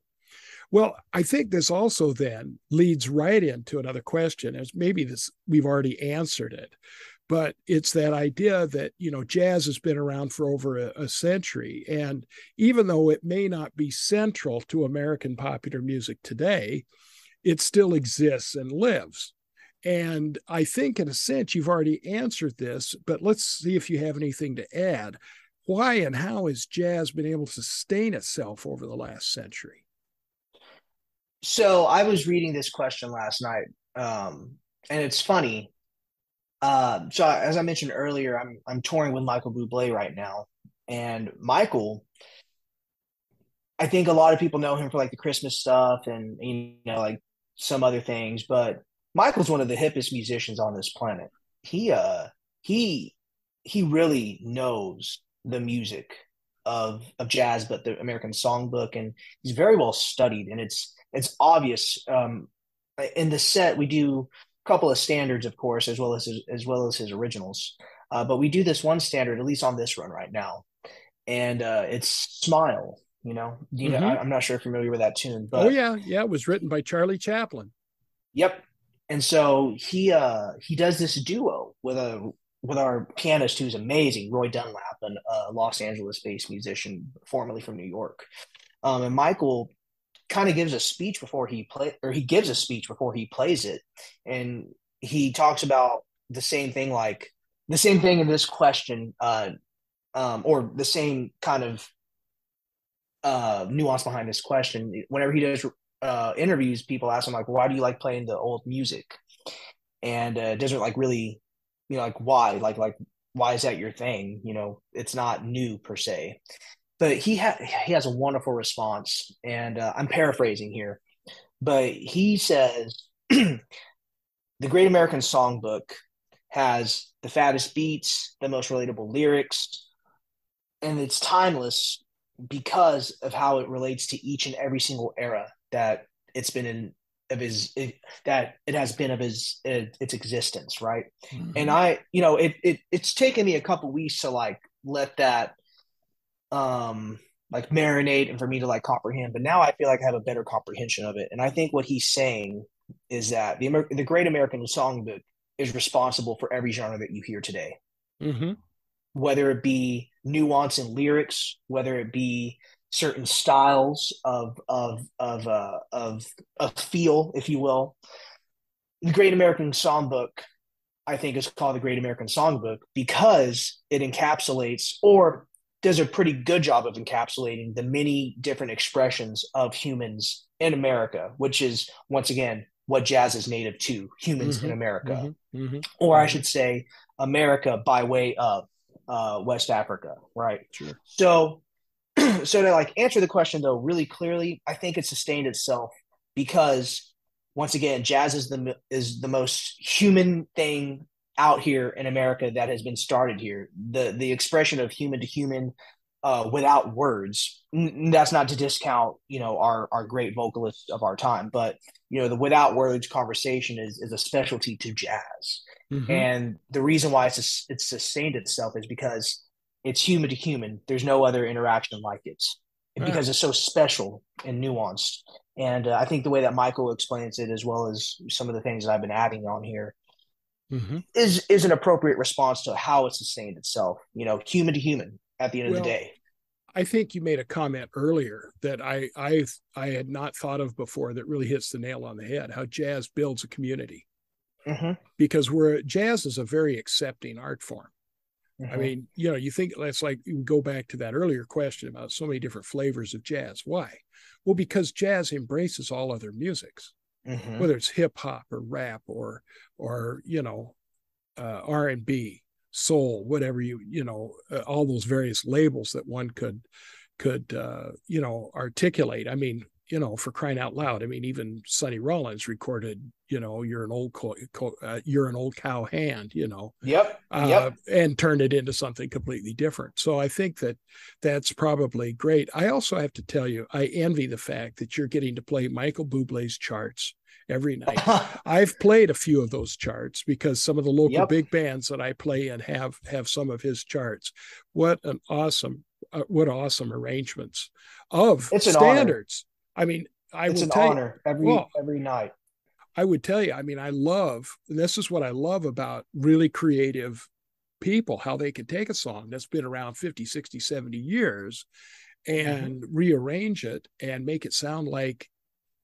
well, I think this also then leads right into another question, as maybe this we've already answered it, but it's that idea that you know jazz has been around for over a, a, century and even though it may not be central to american popular music today it still exists and lives and i think in a sense you've already answered this but let's see if you have anything to add. Why and how has jazz been able to sustain itself over the last century? So i was reading this question last night um, and it's funny. Uh, so as I mentioned earlier, I'm I'm touring with Michael Bublé right now, and Michael, I think a lot of people know him for like the Christmas stuff and you know like some other things, but Michael's one of the hippest musicians on this planet. He uh he he really knows the music of of jazz, but the American Songbook, and he's very well studied, and it's it's obvious. Um, in the set we do a couple of standards, of course, as well as his, as well as his originals. Uh, but we do this one standard, at least on this run right now, and uh, it's "Smile." You know, you mm-hmm. know, I, am not sure if you're familiar with that tune, but oh yeah, yeah, it was written by Charlie Chaplin. Yep, and so he uh he does this duo with a with our pianist who's amazing, Roy Dunlap, a Los Angeles-based musician, formerly from New York. Um, and Michael kind of gives a speech before he play or he gives a speech before he plays it and he talks about the same thing like the same thing in this question uh um or the same kind of uh nuance behind this question whenever he does uh interviews people ask him like why do you like playing the old music? And uh doesn't like really you know like why? Like like why is that your thing? You know it's not new per se. But he ha- he has a wonderful response, and uh, I'm paraphrasing here, but he says *clears throat* the Great American Songbook has the fattest beats, the most relatable lyrics, and it's timeless because of how it relates to each and every single era that it's been in of his it, that it has been of his it, its existence right mm-hmm. and i you know it, it it's taken me a couple weeks to like let that um like marinate and for me to like comprehend but now i feel like i have a better comprehension of it and i think what he's saying is that the Amer- the great american songbook is responsible for every genre that you hear today mm-hmm. whether it be nuance in lyrics whether it be certain styles of of of uh, of of feel if you will. The great american songbook i think is called the great american songbook because it encapsulates or does a pretty good job of encapsulating the many different expressions of humans in America, which is once again what jazz is native to humans mm-hmm, in America, mm-hmm, mm-hmm, or I should say, America by way of uh, West Africa, right? Sure. So, *clears throat* so to like answer the question though really clearly, I think it sustained itself because once again, jazz is the is the most human thing out here in America that has been started here. The the expression of human to human uh, without words. N- that's not to discount, you know, our our great vocalists of our time, but you know, the without words conversation is is a specialty to jazz. Mm-hmm. And the reason why it's it's sustained itself is because it's human to human. There's no other interaction like it, right. because it's so special and nuanced. And uh, I think the way that Michael explains it, as well as some of the things that I've been adding on here, mm-hmm. is is an appropriate response to how it sustained itself. You know, human to human at the end well, of the day. I think you made a comment earlier that I I I had not thought of before that really hits the nail on the head. How jazz builds a community, mm-hmm. because we're jazz is a very accepting art form. Mm-hmm. I mean, you know, you think that's like you go back to that earlier question about so many different flavors of jazz. Why? Well, because jazz embraces all other musics mm-hmm. whether it's hip hop or rap or or you know uh, R and B, soul, whatever you you know, uh, all those various labels that one could could uh, you know articulate. I mean, you know, for crying out loud. I mean, even Sonny Rollins recorded, you know, you're an old, co- co- uh, you're an old cow hand, you know, yep, uh, yep, and turned it into something completely different. So I think that that's probably great. I also have to tell you, I envy the fact that you're getting to play Michael Bublé's charts every night. *laughs* I've played a few of those charts because some of the local yep. big bands that I play in have have some of his charts. What an awesome, uh, what awesome arrangements of standards. I mean, I it's will an tell honor you, every well, every night. I would tell you, I mean, I love, this is what I love about really creative people, how they can take a song that's been around 50, 60, 70 years mm-hmm. and mm-hmm. rearrange it and make it sound like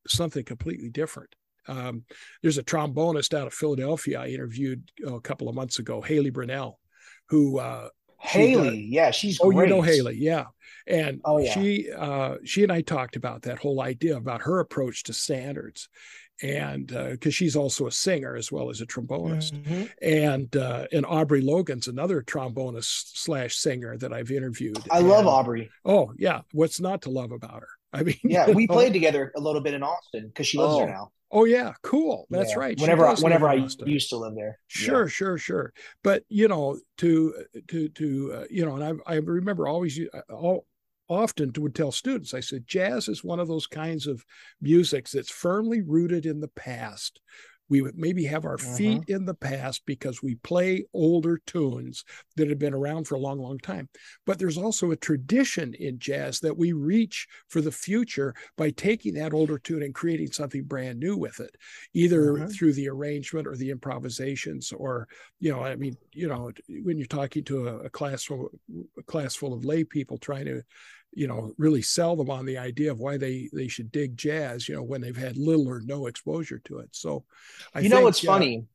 something completely different. Um, there's a trombonist out of Philadelphia I interviewed oh, a couple of months ago, Haley Brunell, who uh, Haley, yeah, she's oh, great. you know Haley, yeah, and oh, yeah. she uh, she and I talked about that whole idea about her approach to standards, and because uh, she's also a singer as well as a trombonist, mm-hmm. and uh, and Aubrey Logan's another trombonist slash singer that I've interviewed. I and, love Aubrey. Oh yeah, what's not to love about her? I mean, yeah, we know? played together a little bit in Austin because she lives oh. there now. Oh yeah, cool. That's yeah. right. Whenever whenever I used to live there. Sure, yeah. sure, sure. But you know, to to to uh, you know, and I I remember always uh, all often would tell students, I said, jazz is one of those kinds of musics that's firmly rooted in the past. We would maybe have our uh-huh. feet in the past because we play older tunes that have been around for a long, long time. But there's also a tradition in jazz that we reach for the future by taking that older tune and creating something brand new with it, either uh-huh. through the arrangement or the improvisations, or you know, I mean, you know, when you're talking to a, a class full, a class full of lay people trying to you know really sell them on the idea of why they they should dig jazz you know when they've had little or no exposure to it. So I you know what's uh, funny?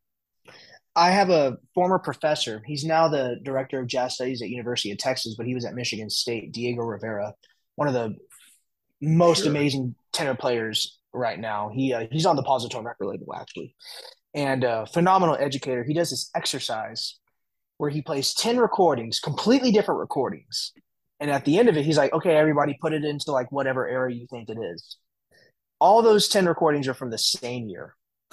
I have a former professor he's now the director of jazz studies at university of texas but he was at michigan state diego rivera one of the most sure. amazing tenor players right now. He uh, he's on the Posi-Tone record label actually and a phenomenal educator. He does this exercise where he plays 10 recordings completely different recordings and at the end of it, he's like, okay, everybody put it into like whatever era you think it is. All those 10 recordings are from the same year. *laughs*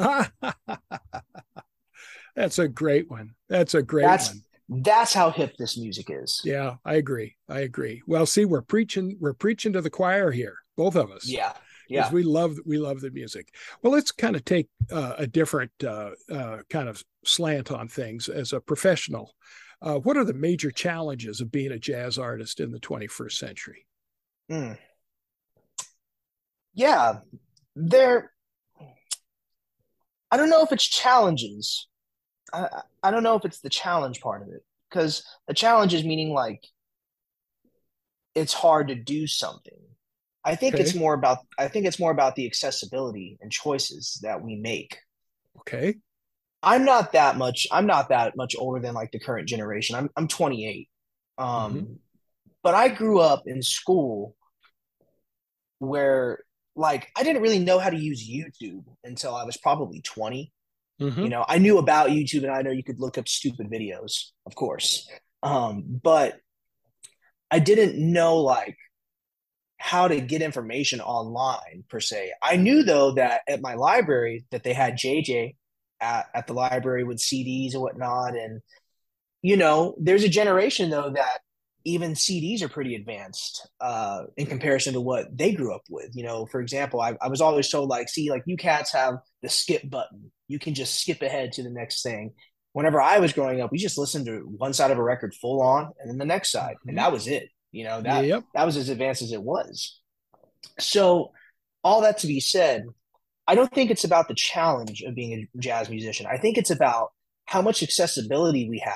that's a great one. That's a great that's, one. That's how hip this music is. Yeah, I agree. I agree. Well, see, we're preaching, we're preaching to the choir here, both of us. Yeah. Yeah. we love we love the music. Well, let's kind of take uh, a different uh, uh, kind of slant on things as a professional. Uh, what are the major challenges of being a jazz artist in the 21st century? Mm. Yeah, there. I don't know if it's challenges. I, I don't know if it's the challenge part of it because the challenge is meaning like it's hard to do something. I think okay. it's more about I think it's more about the accessibility and choices that we make. Okay. I'm not that much. I'm not that much older than like the current generation. I'm I'm 28. Um, mm-hmm. but I grew up in school where like I didn't really know how to use YouTube until I was probably 20. Mm-hmm. You know, I knew about YouTube and I know you could look up stupid videos, of course. Um, but I didn't know like how to get information online per se. I knew though that at my library that they had JJ at, at the library with CDs and whatnot. And, you know, there's a generation though that even CDs are pretty advanced uh, in comparison to what they grew up with. You know, for example, I, I was always told like, see, like you cats have the skip button. You can just skip ahead to the next thing. Whenever I was growing up, we just listened to one side of a record full on and then the next side, mm-hmm. and that was it. You know, that yep. that was as advanced as it was. So all that to be said, I don't think it's about the challenge of being a jazz musician. I think it's about how much accessibility we have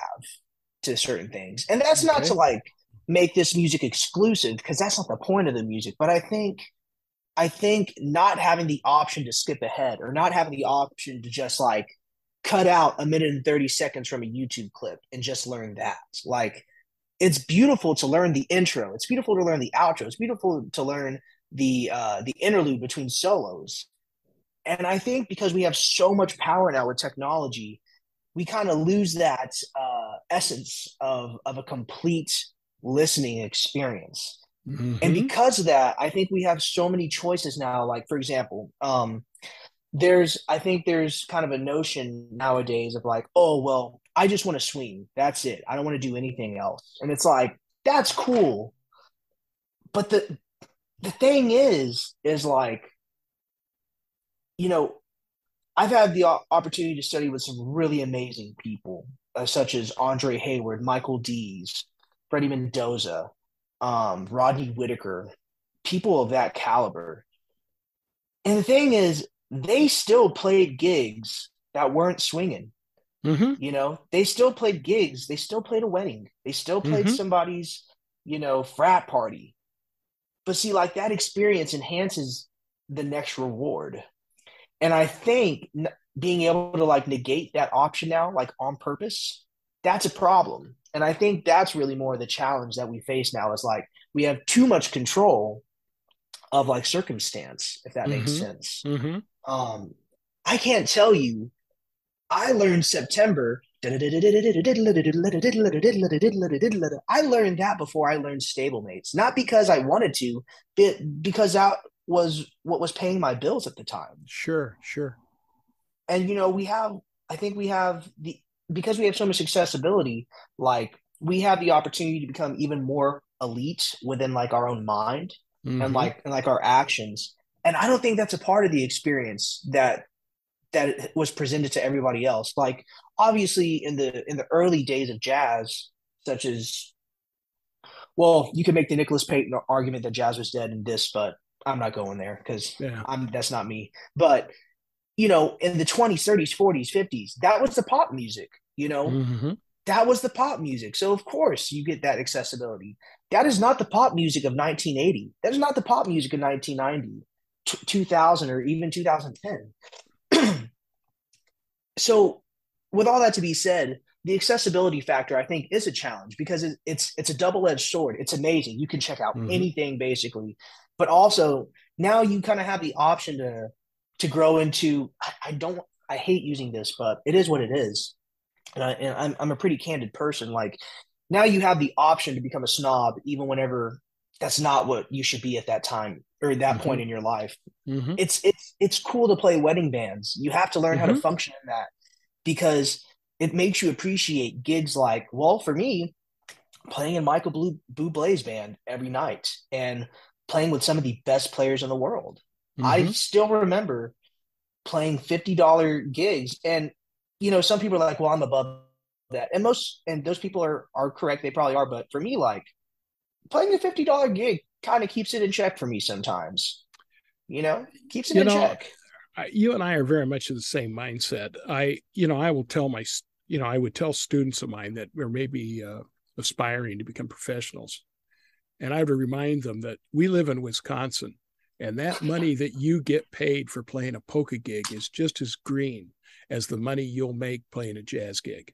to certain things. And that's okay. not to like make this music exclusive because that's not the point of the music, but I think I think not having the option to skip ahead or not having the option to just like cut out a minute and 30 seconds from a YouTube clip and just learn that. Like it's beautiful to learn the intro. It's beautiful to learn the outro. It's beautiful to learn the uh the interlude between solos and I think because we have so much power now with technology, we kind of lose that uh, essence of, of a complete listening experience. Mm-hmm. And because of that, I think we have so many choices now. Like, for example, um, there's, I think there's kind of a notion nowadays of like, oh, well, I just want to swing. That's it. I don't want to do anything else. And it's like, that's cool. But the, the thing is, is like, you know, I've had the opportunity to study with some really amazing people, uh, such as Andre Hayward, Michael Dease, Freddie Mendoza, um, Rodney Whitaker, people of that caliber. And the thing is, they still played gigs that weren't swinging. Mm-hmm. You know, they still played gigs. They still played a wedding. They still played Mhm. somebody's, you know, frat party. But see, like that experience enhances the next reward. And I think n- being able to like negate that option now, like on purpose, that's a problem. And I think that's really more the challenge that we face now is like we have too much control of like circumstance, if that makes Mhm. sense. Mm-hmm. Um, I can't tell you. I learned September. I learned that before I learned stablemates, not because I wanted to, but because that was what was paying my bills at the time. Sure, sure. And you know, we have, I think we have the because we have so much accessibility, like we have the opportunity to become even more elite within like our own mind and Mhm. like and like our actions and i don't think that's a part of the experience that that was presented to everybody else like obviously in the in the early days of jazz such as well you could make the nicholas payton argument that jazz was dead in this but i'm not going there because yeah. i'm that's not me but you know in the 20s 30s 40s 50s that was the pop music you know Mm-hmm. that was the pop music. So of course you get that accessibility. That is not the pop music of 1980. That is not the pop music of 1990, t- 2000, or even 2010. *clears throat* so, with all that to be said, the accessibility factor I think is a challenge because it, it's it's a double edged sword. It's amazing. You can check out Mhm. anything basically, but also now you kind of have the option to to grow into. I, I don't. I hate using this, but it is what it is and, I, and I'm, I'm a pretty candid person. Like now you have the option to become a snob, even whenever that's not what you should be at that time or at that Mhm. point in your life. Mm-hmm. It's it's it's cool to play wedding bands. You have to learn how to Mhm. function in that because it makes you appreciate gigs like, well, for me, playing in Michael Blue Bublé's band every night and playing with some of the best players in the world. I Mm-hmm. still remember playing $50 gigs and you know some people are like well i'm above that and most and those people are are correct they probably are but for me like playing a $50 gig kind of keeps it in check for me sometimes you know keeps it You in know, check I, you and I are very much of the same mindset. I, you know, I will tell my, you know, I would tell students of mine that are maybe uh, aspiring to become professionals, and I have to remind them that we live in Wisconsin, and that money that you get paid for playing a polka gig is just as green as the money you'll make playing a jazz gig.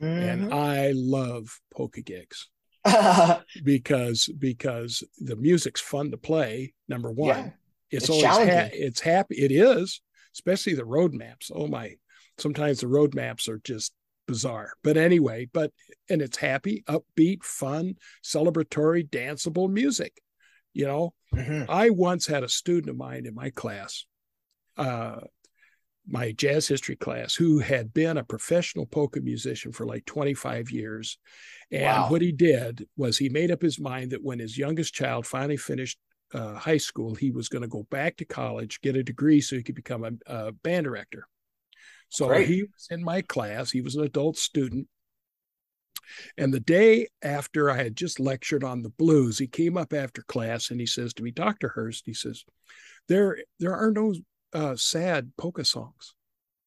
And mm-hmm. I love polka gigs *laughs* because because the music's fun to play. Number one, Yeah, it's, it's always ha- it's happy. It is, especially the road maps. Oh my! Sometimes the road maps are just bizarre. But anyway, but and it's happy, upbeat, fun, celebratory, danceable music. You know, Mhm. I once had a student of mine in my class, uh, my jazz history class, who had been a professional polka musician for like 25 years. And Wow. what he did was he made up his mind that when his youngest child finally finished uh, high school, he was going to go back to college, get a degree so he could become a, a band director. So Great. he was in my class, he was an adult student. And the day after I had just lectured on the blues, he came up after class and he says to me, Dr. Hurst, he says, there, there are no uh, sad polka songs.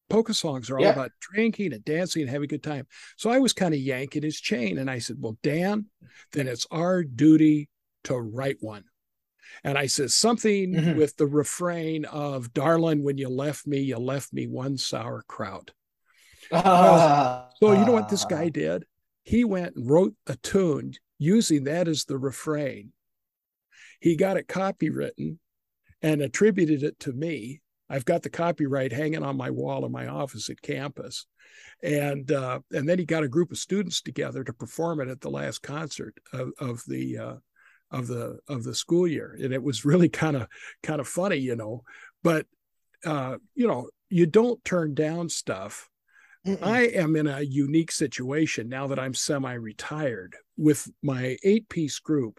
Polka songs are all Yeah. about drinking and dancing and having a good time. So I was kind of yanking his chain and I said, Well, Dan, then it's our duty to write one. And I said something Mhm. with the refrain of, Darling, when you left me, you left me one sauerkraut. So you know what this guy did? He went and wrote a tune using that as the refrain. He got it copywritten and attributed it to me. I've got the copyright hanging on my wall in my office at campus, and uh, and then he got a group of students together to perform it at the last concert of, of the uh, of the of the school year, and it was really kind of kind of funny, you know. But uh, you know, you don't turn down stuff Mm-mm. I am in a unique situation now that I'm semi retired with my eight piece group.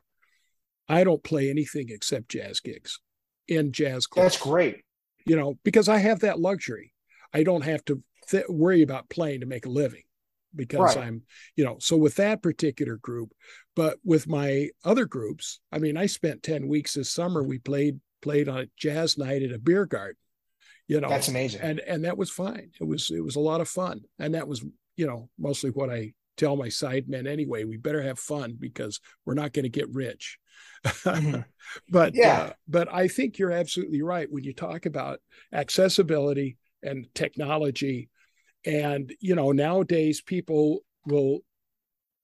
I don't play anything except jazz gigs in jazz clubs, That's great. you know, because I have that luxury. I don't have to th- worry about playing to make a living because Right. I'm, you know, so with that particular group, but with my other groups, I mean, I spent 10 weeks this summer. We played, played on a jazz night at a beer garden, You know, that's amazing. And and that was fine. It was it was a lot of fun, and that was you know mostly what I tell my sidemen anyway. We better have fun because we're not going to get rich. Mm-hmm. *laughs* but yeah, uh, but I think you're absolutely right when you talk about accessibility and technology. And you know, nowadays people will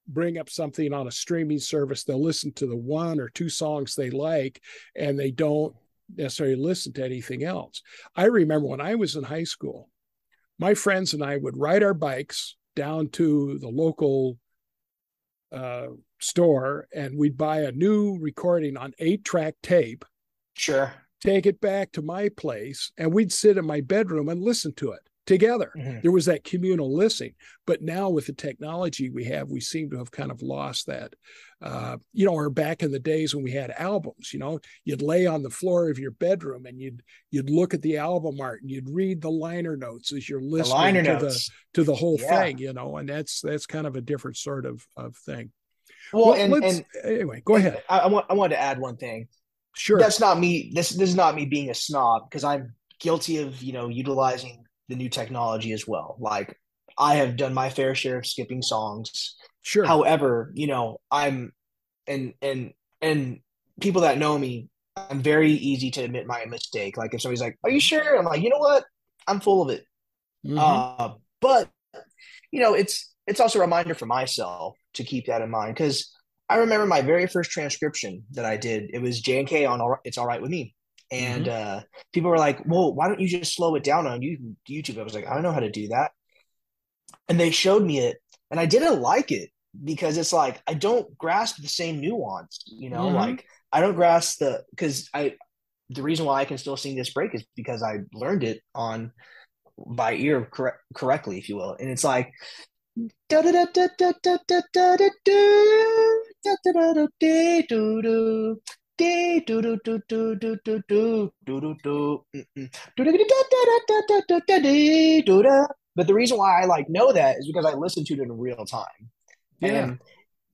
bring up something on a streaming service. They'll listen to the one or two songs they like, and they don't necessarily listen to anything else. I remember when I was in high school, my friends and I would ride our bikes down to the local uh, store and we'd buy a new recording on eight track tape. Sure. Take it back to my place and we'd sit in my bedroom and listen to it together. Mm-hmm. There was that communal listening. But now with the technology we have, we seem to have kind of lost that. Uh, you know, or back in the days when we had albums, you know, you'd lay on the floor of your bedroom and you'd you'd look at the album art and you'd read the liner notes as you're listening the to notes. the to the whole yeah. thing, you know, and that's that's kind of a different sort of of thing. Well, well and, and, anyway, go ahead. I, I want I wanted to add one thing. Sure. That's not me. This this is not me being a snob because I'm guilty of you know utilizing the new technology as well. Like I have done my fair share of skipping songs. Sure. However, you know, I'm and and and people that know me, I'm very easy to admit my mistake. Like if somebody's like, "Are you sure?" I'm like, "You know what? I'm full of it." Mm-hmm. Uh, but you know, it's it's also a reminder for myself to keep that in mind because I remember my very first transcription that I did. It was J and K on all, "It's All Right with Me," and mm-hmm. uh, people were like, "Well, why don't you just slow it down on YouTube?" I was like, "I don't know how to do that," and they showed me it, and I didn't like it because it's like I don't grasp the same nuance. You know, mm-hmm. like I don't grasp the because I the reason why I can still sing this break is because I learned it on by ear correct, correctly, if you will, and it's like. But the reason why I like know that is because I listen to it in real time. Yeah. And,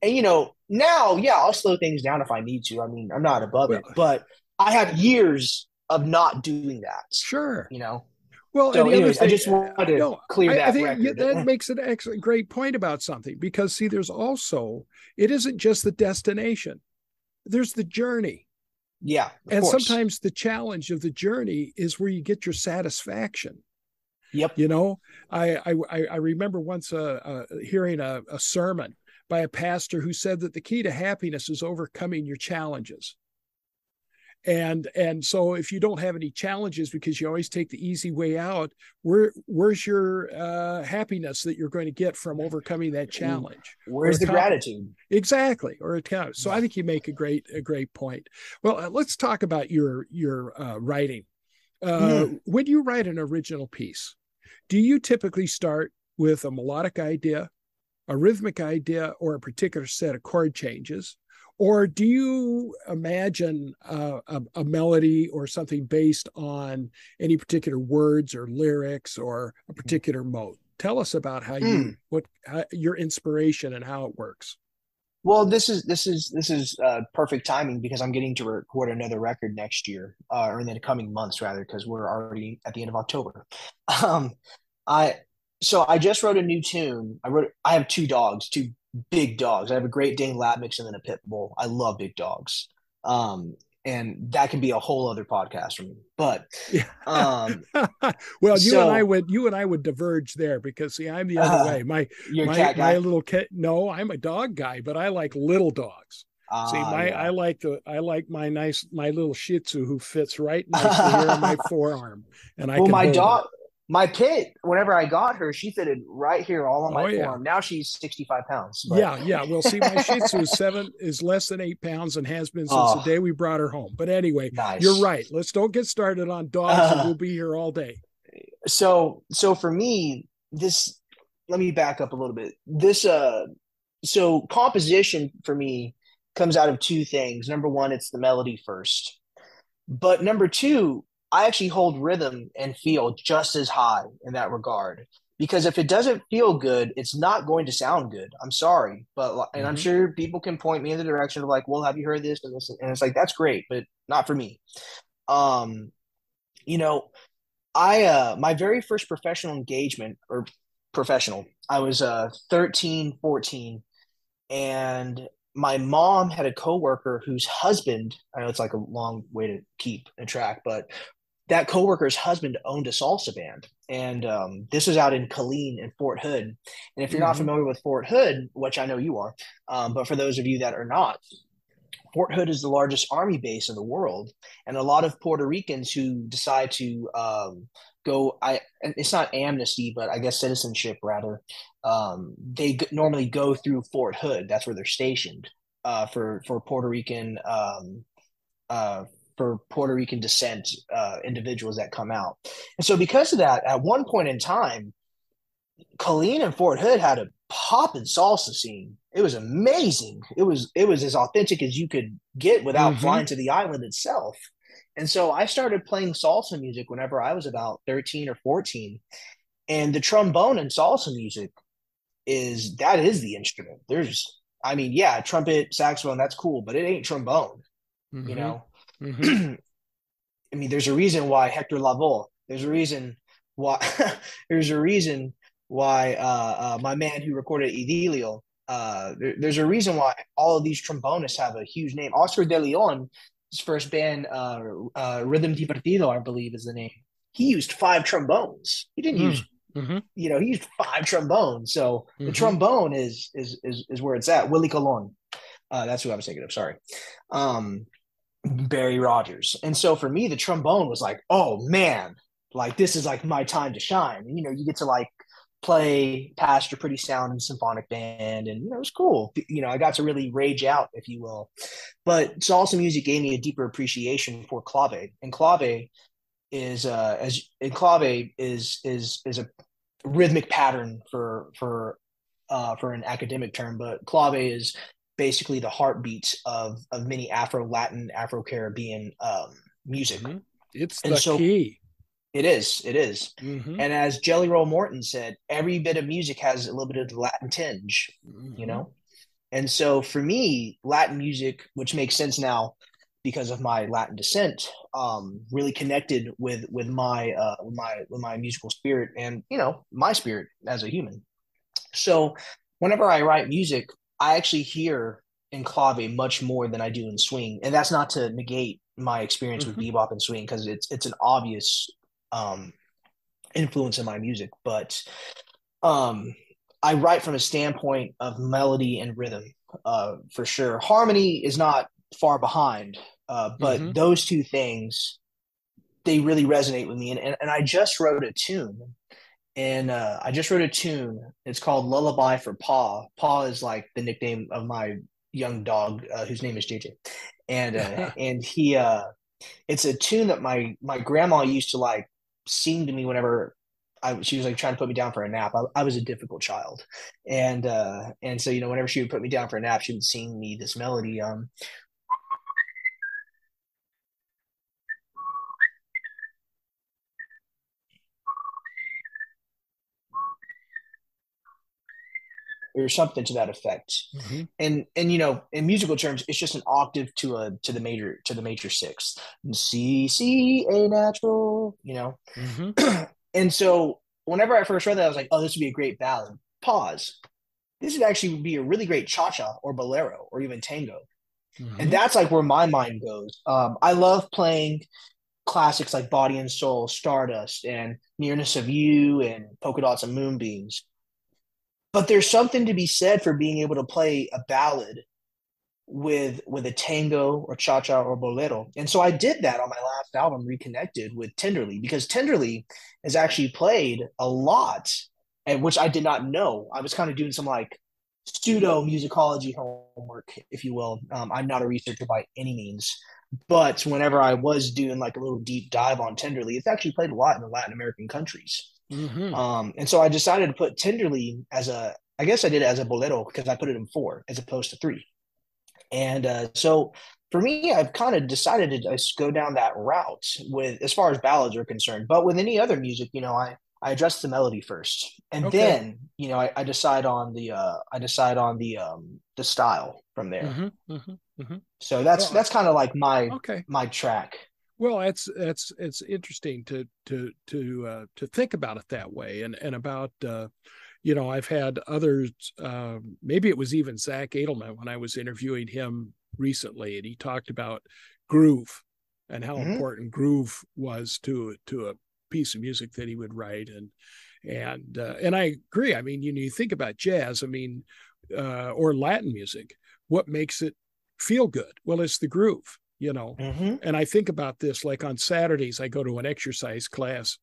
and you know, now, yeah, I'll slow things down if I need to. I mean, I'm not above well, it, but I have years of not doing that. Sure. You know? Well, so anyways, thing, I just wanted to no, clear that. I, I think record. that makes an excellent, great point about something because see, there's also it isn't just the destination; there's the journey. Yeah. And course. sometimes the challenge of the journey is where you get your satisfaction. Yep. You know, I I, I remember once uh, uh, hearing a, a sermon by a pastor who said that the key to happiness is overcoming your challenges and and so if you don't have any challenges because you always take the easy way out where where's your uh, happiness that you're going to get from overcoming that challenge where's the gratitude? exactly or it counts so i think you make a great a great point. Well uh, let's talk about your your uh, writing. Uh, mm. when you write an original piece do you typically start with a melodic idea a rhythmic idea or a particular set of chord changes or do you imagine a, a, melody or something based on any particular words or lyrics or a hmm. particular mode? Tell us about how you mm. what how, your inspiration and how it works. Well, this is this is this is uh, perfect timing because I'm getting to record another record next year, uh, or in the coming months rather, because we're already at the end of October. *laughs* Um, I so I just wrote a new tune. I wrote. I have two dogs, two big dogs. I have a Great Dane lab mix and then a pit bull. I love big dogs. Um, and that can be a whole other podcast for me. But um, *laughs* well, you so, and I would you and I would diverge there because see, I'm the other uh, way. My my, my little cat. No, I'm a dog guy, but I like little dogs. Uh, see, my yeah. I like the I like my nice my little Shih Tzu who fits right nicely here on my forearm, and I well, my dog my pit, whenever I got her, she fitted right here, all on my oh, yeah. forearm. Now she's sixty-five pounds. But... Yeah, yeah. Well, see, my *laughs* Shih Tzu is seven is less than eight pounds and has been since oh, the day we brought her home. But anyway, nice. you're right. Let's don't get started on dogs. Uh, *laughs* we'll be here all day. So, so for me, this. Let me back up a little bit. This, uh, so composition for me comes out of two things. Number one, it's the melody first, but number two, I actually hold rhythm and feel just as high in that regard. Because if it doesn't feel good, it's not going to sound good. I'm sorry, but and mm-hmm. I'm sure people can point me in the direction of like, well, have you heard this and this? And it's like that's great, but not for me. Um, you know, I uh my very first professional engagement or professional, I was uh 13, 14 and my mom had a coworker whose husband, I know it's like a long way to keep a track, but that coworker's husband owned a salsa band. And um, this was out in Killeen in Fort Hood. And if you're mm-hmm. not familiar with Fort Hood, which I know you are, um, but for those of you that are not, Fort Hood is the largest army base in the world, and a lot of Puerto Ricans who decide to um, go, I it's not amnesty, but I guess citizenship rather. Um, they g- normally go through Fort Hood. That's where they're stationed uh, for for Puerto Rican um, uh, for Puerto Rican descent uh, individuals that come out. And so, because of that, at one point in time, Killeen and Fort Hood had a poppin' salsa scene. It was amazing. It was it was as authentic as you could get without mm-hmm. flying to the island itself. And so I started playing salsa music whenever I was about 13 or 14. And the trombone and salsa music is that is the instrument. There's I mean, yeah, trumpet, saxophone, that's cool, but it ain't trombone. Mm-hmm. You know? Mm-hmm. *clears throat* I mean, there's a reason why Hector Lavoe, there's a reason why *laughs* there's a reason why uh, uh, my man who recorded Idilio, uh, there, there's a reason why all of these trombonists have a huge name. Oscar de Leon, his first band, uh, uh, Rhythm Divertido, I believe is the name. He used five trombones. He didn't mm. use, mm-hmm. you know, he used five trombones. So mm-hmm. the trombone is, is is is where it's at. Willie Colon, uh, that's who I was thinking of. Sorry. Um, Barry Rogers. And so for me, the trombone was like, oh man, like this is like my time to shine. And, you know, you get to like play past your pretty sound and symphonic band and you know it was cool you know i got to really rage out if you will but salsa music gave me a deeper appreciation for clave and clave is uh as and clave is is is a rhythmic pattern for for uh for an academic term but clave is basically the heartbeat of of many afro latin afro caribbean um music mm-hmm. it's and the so, key it is. It is. Mm-hmm. And as Jelly Roll Morton said, every bit of music has a little bit of the Latin tinge, mm-hmm. you know? And so for me, Latin music, which makes sense now because of my Latin descent, um, really connected with with my uh, with my with my musical spirit and you know my spirit as a human. So whenever I write music, I actually hear in clave much more than I do in swing, and that's not to negate my experience mm-hmm. with bebop and swing because it's it's an obvious um, influence in my music, but um, I write from a standpoint of melody and rhythm uh, for sure. Harmony is not far behind, uh, but mm-hmm. those two things they really resonate with me. And, and, and I just wrote a tune, and uh, I just wrote a tune. It's called Lullaby for Paw. Paw is like the nickname of my young dog, uh, whose name is JJ, and uh, *laughs* and he uh, it's a tune that my my grandma used to like sing to me whenever I, she was like trying to put me down for a nap. I, I was a difficult child, and uh, and so you know whenever she would put me down for a nap, she would sing me this melody. Um, or something to that effect. Mm-hmm. And and you know, in musical terms, it's just an octave to a to the major to the major sixth. C C A natural, you know. Mm-hmm. *clears throat* and so whenever I first read that, I was like, oh, this would be a great ballad. Pause. This would actually be a really great cha cha or bolero or even tango. Mm-hmm. And that's like where my mind goes. Um, I love playing classics like Body and Soul, Stardust, and Nearness of You, and Polka Dots and Moonbeams but there's something to be said for being able to play a ballad with with a tango or cha cha or bolero. And so I did that on my last album, Reconnected, with Tenderly, because Tenderly is actually played a lot, and which I did not know. I was kind of doing some like pseudo musicology homework, if you will. Um, I'm not a researcher by any means, but whenever I was doing like a little deep dive on Tenderly, it's actually played a lot in the Latin American countries. Mm-hmm. Um, and so I decided to put Tenderly as a, I guess I did it as a bolero because I put it in four as opposed to three. And uh, so for me, I've kind of decided to just go down that route with as far as ballads are concerned. But with any other music, you know, I I address the melody first, and okay. then you know I, I, decide on the uh, I decide on the um, the style from there. Mm-hmm, mm-hmm, mm-hmm. So that's yeah. that's kind of like my okay. my track. Well, that's that's it's interesting to to to uh, to think about it that way, and and about uh, you know I've had others. Uh, maybe it was even Zach Edelman when I was interviewing him recently, and he talked about groove and how mm-hmm. important groove was to to a piece of music that he would write, and and uh, and I agree. I mean, you know, you think about jazz. I mean, uh, or Latin music. What makes it feel good? Well, it's the groove you know. Mm-hmm. And I think about this like on Saturdays, I go to an exercise class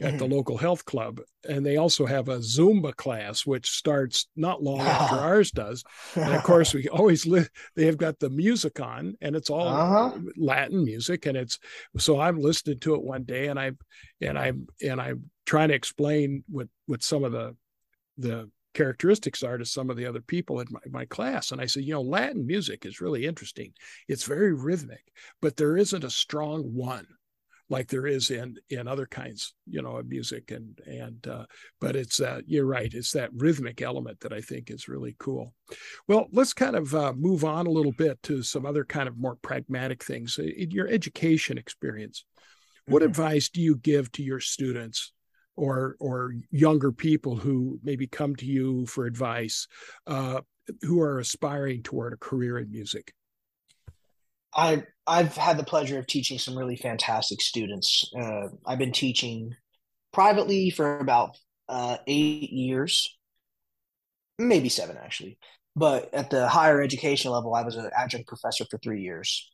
at mm-hmm. the local health club, and they also have a Zumba class, which starts not long after ours does. And of course, *laughs* we always li- they have got the music on, and it's all uh-huh. Latin music, and it's so I'm listening to it one day, and I and I and I'm trying to explain what what some of the the characteristics are to some of the other people in my, my class. And I said, you know, Latin music is really interesting. It's very rhythmic, but there isn't a strong one like there is in in other kinds you know of music and and uh, but it's uh, you're right it's that rhythmic element that i think is really cool well let's kind of uh, move on a little bit to some other kind of more pragmatic things in your education experience what mm-hmm. advice do you give to your students or or younger people who maybe come to you for advice uh, who are aspiring toward a career in music? I I've had the pleasure of teaching some really fantastic students. Uh, I've been teaching privately for about uh, eight years, maybe seven actually. But at the higher education level, I was an adjunct professor for three years,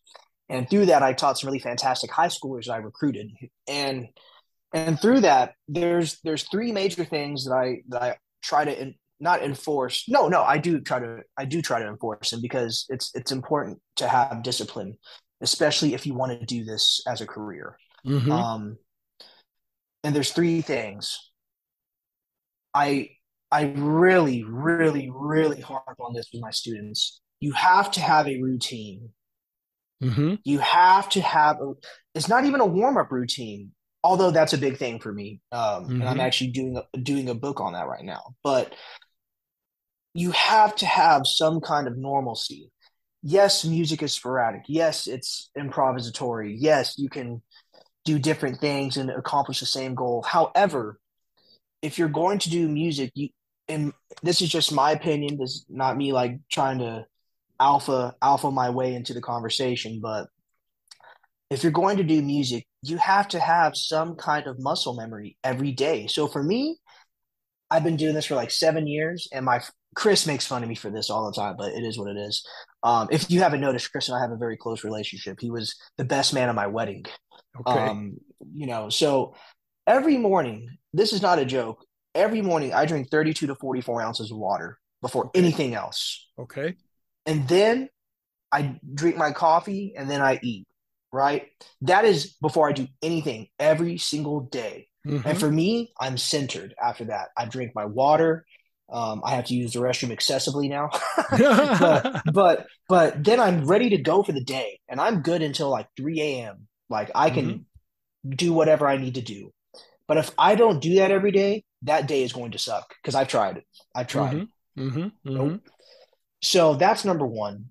and through that, I taught some really fantastic high schoolers I recruited. And and through that there's there's three major things that i that i try to in, not enforce. No no i do try to i do try to enforce them because it's it's important to have discipline especially if you want to do this as a career. Mm-hmm. um and there's three things. I i really really really harp on this with my students. You have to have a routine. Mm-hmm. you have to have a, it's not even a warm-up routine although that's a big thing for me um, mm-hmm. and i'm mm-hmm. actually doing a, doing a book on that right now but you have to have some kind of normalcy yes music is sporadic yes it's improvisatory yes you can do different things and accomplish the same goal however if you're going to do music you and this is just my opinion this is not me like trying to alpha alpha my way into the conversation but if you're going to do music, you have to have some kind of muscle memory every day. So for me, I've been doing this for like seven years, and my Chris makes fun of me for this all the time, but it is what it is. Um, if you haven't noticed, Chris and I have a very close relationship. He was the best man at my wedding. Okay. Um, you know, so every morning, this is not a joke. Every morning, I drink 32 to 44 ounces of water before okay. anything else. Okay. And then I drink my coffee and then I eat right? That is before I do anything every single day. Mm-hmm. And for me, I'm centered after that. I drink my water. Um, I have to use the restroom excessively now, *laughs* but, *laughs* but but then I'm ready to go for the day, and I'm good until like 3 a.m. Like I can mm-hmm. do whatever I need to do. But if I don't do that every day, that day is going to suck because I've tried it. I've tried. Mm-hmm. mm-hmm. Nope. Mm-hmm. So that's number one.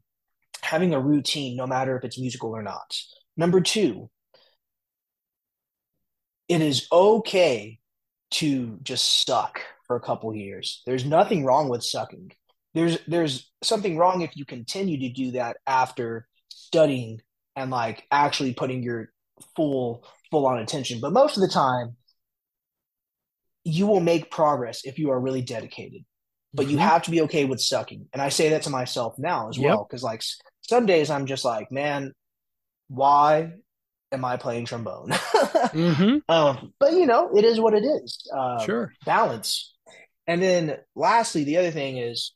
Having a routine, no matter if it's musical or not. Number two, it is okay to just suck for a couple years. There's nothing wrong with sucking. There's there's something wrong if you continue to do that after studying and like actually putting your full full on attention. But most of the time, you will make progress if you are really dedicated. But mm-hmm. you have to be okay with sucking. And I say that to myself now as yep. well because like some days I'm just like, man, why am I playing trombone? *laughs* mm-hmm. um, but you know, it is what it is. Uh, sure. Balance. And then lastly, the other thing is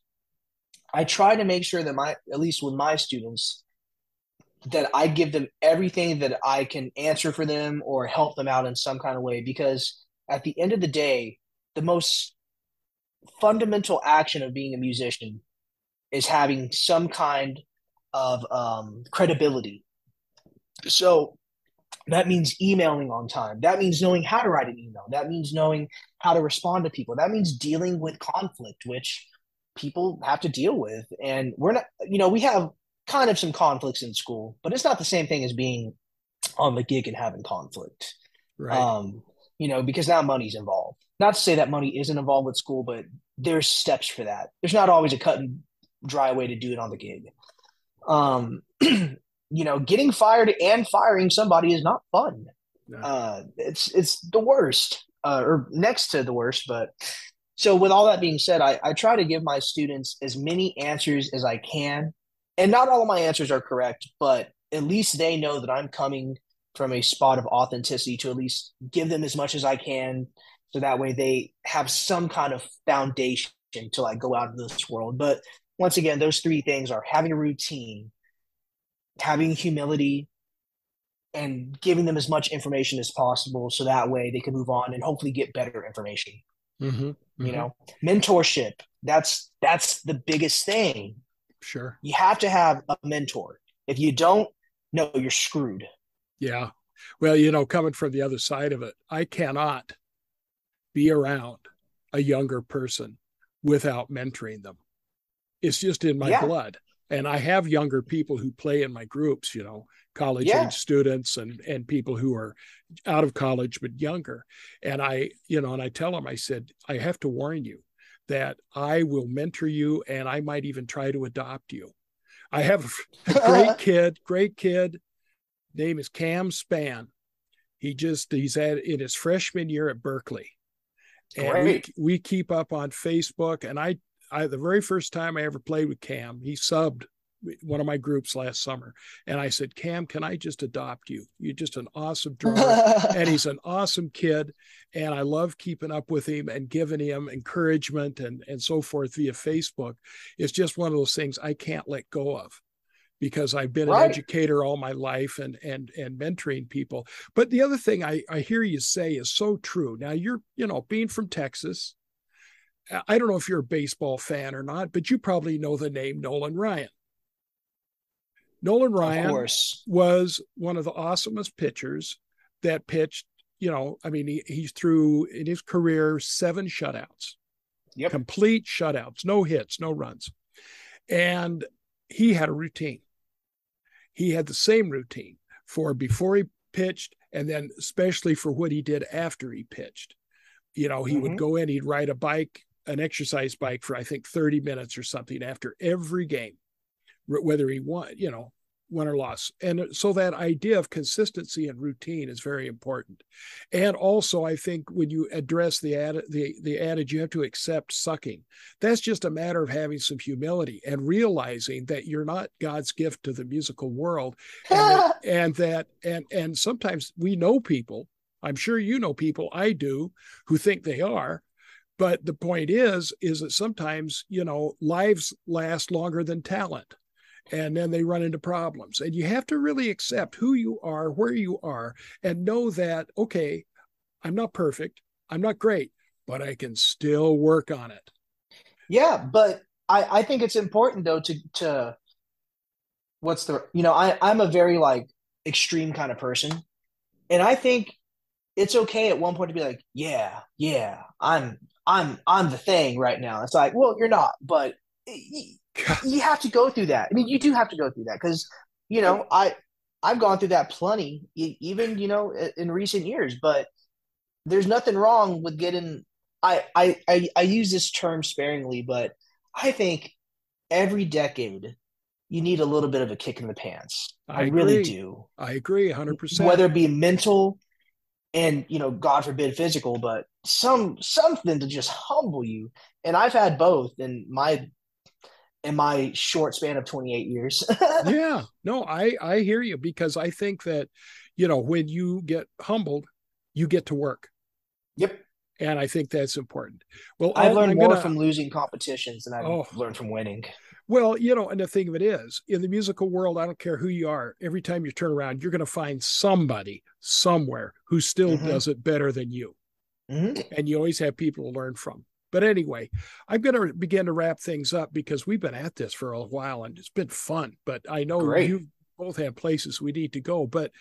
I try to make sure that my, at least with my students, that I give them everything that I can answer for them or help them out in some kind of way. Because at the end of the day, the most fundamental action of being a musician is having some kind of um, credibility so that means emailing on time. That means knowing how to write an email. That means knowing how to respond to people. That means dealing with conflict, which people have to deal with. And we're not, you know, we have kind of some conflicts in school, but it's not the same thing as being on the gig and having conflict. Right. Um, you know, because now money's involved. Not to say that money isn't involved with school, but there's steps for that. There's not always a cut and dry way to do it on the gig. Um, *clears throat* you know, getting fired and firing somebody is not fun. No. Uh, it's it's the worst, uh, or next to the worst. But so, with all that being said, I, I try to give my students as many answers as I can, and not all of my answers are correct, but at least they know that I'm coming from a spot of authenticity to at least give them as much as I can, so that way they have some kind of foundation to like go out into this world. But once again, those three things are having a routine, having humility, and giving them as much information as possible so that way they can move on and hopefully get better information mm-hmm, mm-hmm. you know? Mentorship that's that's the biggest thing. Sure. You have to have a mentor. If you don't no you're screwed. Yeah. Well you know coming from the other side of it i cannot be around a younger person without mentoring them. It's just in my yeah. blood and i have younger people who play in my groups you know college yeah. age students and and people who are out of college but younger. And i you know and i tell them i said i have to warn you that i will mentor you and i might even try to adopt you. I have a *laughs* great kid great kid. Name is cam span he just he's at in his freshman year at Berklee. And we, we keep up on facebook and i I, the very first time I ever played with Cam, he subbed one of my groups last summer and i said cam can i just adopt you you're just an awesome drummer *laughs* and he's an awesome kid and i love keeping up with him and giving him encouragement and and so forth via facebook it's just one of those things i can't let go of because I've been right. an educator all my life and and and mentoring people. But the other thing I, I hear you say is so true. Now you're, you know, being from Texas, I don't know if you're a baseball fan or not, but you probably know the name Nolan Ryan. Nolan Ryan was one of the awesomest pitchers that pitched. You know, I mean, he, he threw in his career seven shutouts, yep. complete shutouts, no hits, no runs. And he had a routine. He had the same routine for before he pitched, and then especially for what he did after he pitched. You know, he mm-hmm. would go in, he'd ride a bike, an exercise bike for I think 30 minutes or something after every game whether he won, you know, won or lost. And so that idea of consistency and routine is very important. And also, I think when you address the ad, the the adage, you have to accept sucking. That's just a matter of having some humility and realizing that you're not God's gift to the musical world, *laughs* and that, and that and and sometimes we know people. I'm sure you know people. I do who think they are. But the point is, is that sometimes, you know, lives last longer than talent and then they run into problems. And you have to really accept who you are, where you are, and know that, okay, I'm not perfect, I'm not great, but I can still work on it. Yeah, but I, I think it's important though to to what's the you know, I, I'm a very like extreme kind of person. And I think it's okay at one point to be like, yeah, yeah, I'm I'm I'm the thing right now. It's like, well, you're not, but you have to go through that. I mean, you do have to go through that because you know I I've gone through that plenty, even you know in recent years. But there's nothing wrong with getting. I I I, I use this term sparingly, but I think every decade you need a little bit of a kick in the pants. I, I really do. I agree, hundred percent. Whether it be mental and you know, God forbid, physical, but some something to just humble you. And I've had both, in my in my short span of 28 years. *laughs* yeah, no, I I hear you because I think that you know when you get humbled, you get to work. Yep. And I think that's important. Well, I've learned I'm more gonna, from losing competitions than I've oh, learned from winning. Well, you know, and the thing of it is, in the musical world, I don't care who you are. Every time you turn around, you're going to find somebody somewhere who still mm-hmm. does it better than you. Mm-hmm. And you always have people to learn from. But anyway, I'm going to begin to wrap things up because we've been at this for a while and it's been fun. But I know Great. you both have places we need to go. But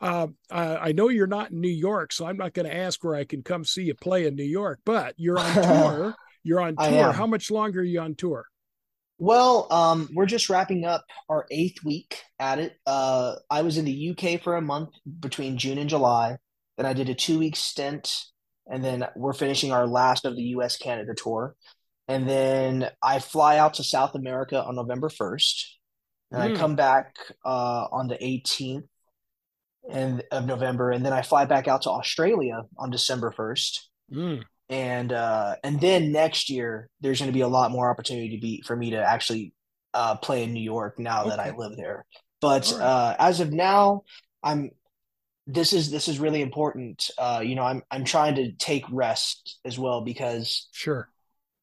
uh, I know you're not in New York, so I'm not going to ask where I can come see you play in New York. But you're on *laughs* tour. You're on tour. How much longer are you on tour? Well, um, we're just wrapping up our eighth week at it. Uh, I was in the UK for a month between June and July. Then I did a two week stint, and then we're finishing our last of the US Canada tour. And then I fly out to South America on November 1st. And mm. I come back uh, on the 18th and of November, and then I fly back out to Australia on December 1st. Mm and uh, and then next year there's going to be a lot more opportunity to be for me to actually uh, play in New York now okay. that I live there. But right. uh, as of now, I'm this is this is really important. Uh, you know, I'm I'm trying to take rest as well because sure,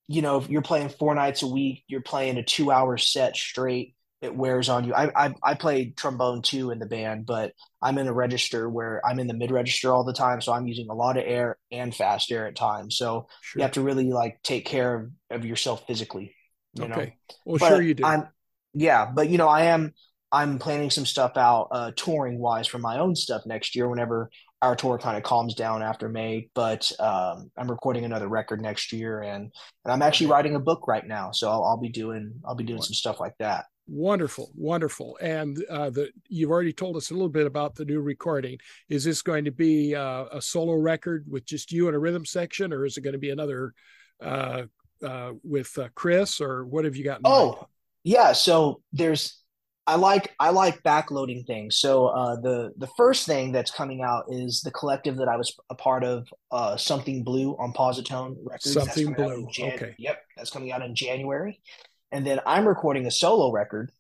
you know, if you're playing four nights a week, you're playing a two hour set straight it wears on you. I, I I played trombone too in the band, but I'm in a register where I'm in the mid register all the time, so I'm using a lot of air and fast air at times. So sure. you have to really like take care of, of yourself physically. You okay. Know? Well, but sure you do. I'm, yeah, but you know, I am I'm planning some stuff out uh, touring wise for my own stuff next year. Whenever our tour kind of calms down after May, but um, I'm recording another record next year, and and I'm actually writing a book right now, so I'll, I'll be doing I'll be doing some stuff like that. Wonderful, wonderful. And uh, the you've already told us a little bit about the new recording. Is this going to be uh, a solo record with just you and a rhythm section, or is it going to be another uh, uh with uh, Chris, or what have you got? oh, mind? yeah. So there's I like I like backloading things. So uh, the the first thing that's coming out is the collective that I was a part of, uh, Something Blue on Posi-Tone Records. Something Blue. Jan- okay. Yep, that's coming out in January and then I'm recording a solo record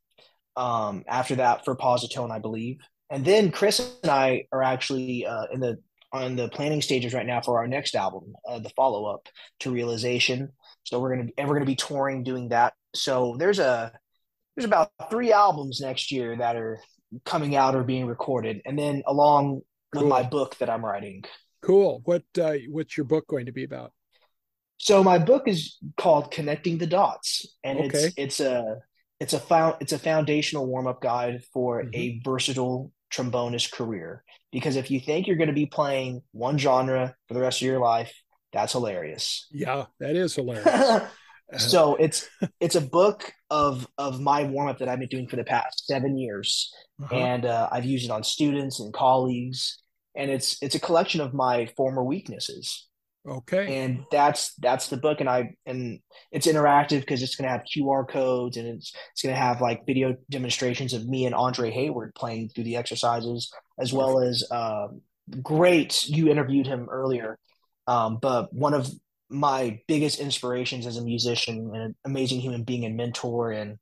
um, after that for Posi-Tone, I believe. And then Chris and I are actually uh, in the on the planning stages right now for our next album, uh, the follow up to Realization. So we're gonna and we're gonna be touring doing that. So there's a there's about three albums next year that are coming out or being recorded, and then along cool. with my book that I'm writing. Cool. What uh, what's your book going to be about? So my book is called Connecting the Dots, and okay. it's it's a it's a found it's a foundational warm up guide for mm-hmm. a versatile trombonist career. Because if you think you're going to be playing one genre for the rest of your life, that's hilarious. Yeah, that is hilarious. *laughs* so it's it's a book of of my warm up that I've been doing for the past seven years, uh-huh. and uh, I've used it on students and colleagues, and it's it's a collection of my former weaknesses. Okay. And that's that's the book, and I and it's interactive because it's going to have QR codes, and it's it's going to have like video demonstrations of me and Andre Hayward playing through the exercises, as well as uh, great. You interviewed him earlier, um, but one of my biggest inspirations as a musician and an amazing human being and mentor, and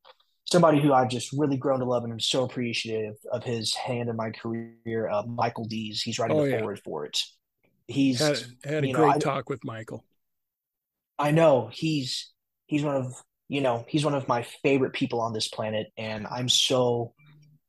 somebody who I've just really grown to love, and I'm so appreciative of his hand in my career. Uh, Michael Dease, he's writing oh, the yeah. forward for it he's had, had a know, great I, talk with Michael. I know he's he's one of you know he's one of my favorite people on this planet, and I'm so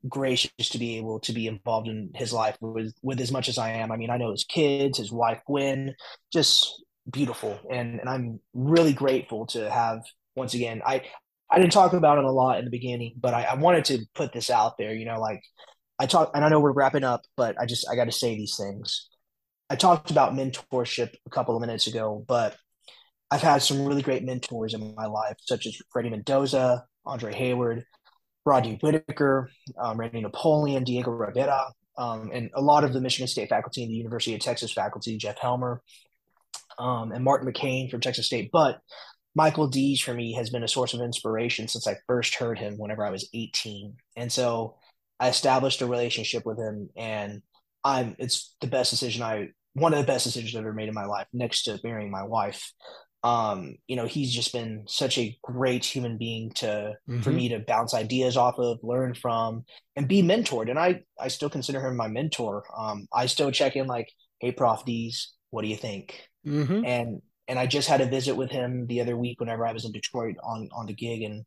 gracious to be able to be involved in his life with with as much as I am. I mean, I know his kids, his wife Gwen, just beautiful, and and I'm really grateful to have once again. I I didn't talk about it a lot in the beginning, but I, I wanted to put this out there. You know, like I talk, and I know we're wrapping up, but I just I got to say these things. I talked about mentorship a couple of minutes ago, but I've had some really great mentors in my life, such as Freddie Mendoza, Andre Hayward, Rodney Whitaker, um, Randy Napoleon, Diego Rivera, um, and a lot of the Michigan State faculty and the University of Texas faculty, Jeff Helmer, um, and Martin McCain from Texas State. But Michael Dease for me has been a source of inspiration since I first heard him whenever I was 18. And so I established a relationship with him and I'm it's the best decision I one of the best decisions I've ever made in my life, next to marrying my wife. Um, you know, he's just been such a great human being to mm-hmm. for me to bounce ideas off of, learn from, and be mentored. And I I still consider him my mentor. Um, I still check in like, hey, Prof Dease, what do you think? Mm-hmm. And and I just had a visit with him the other week whenever I was in Detroit on on the gig, and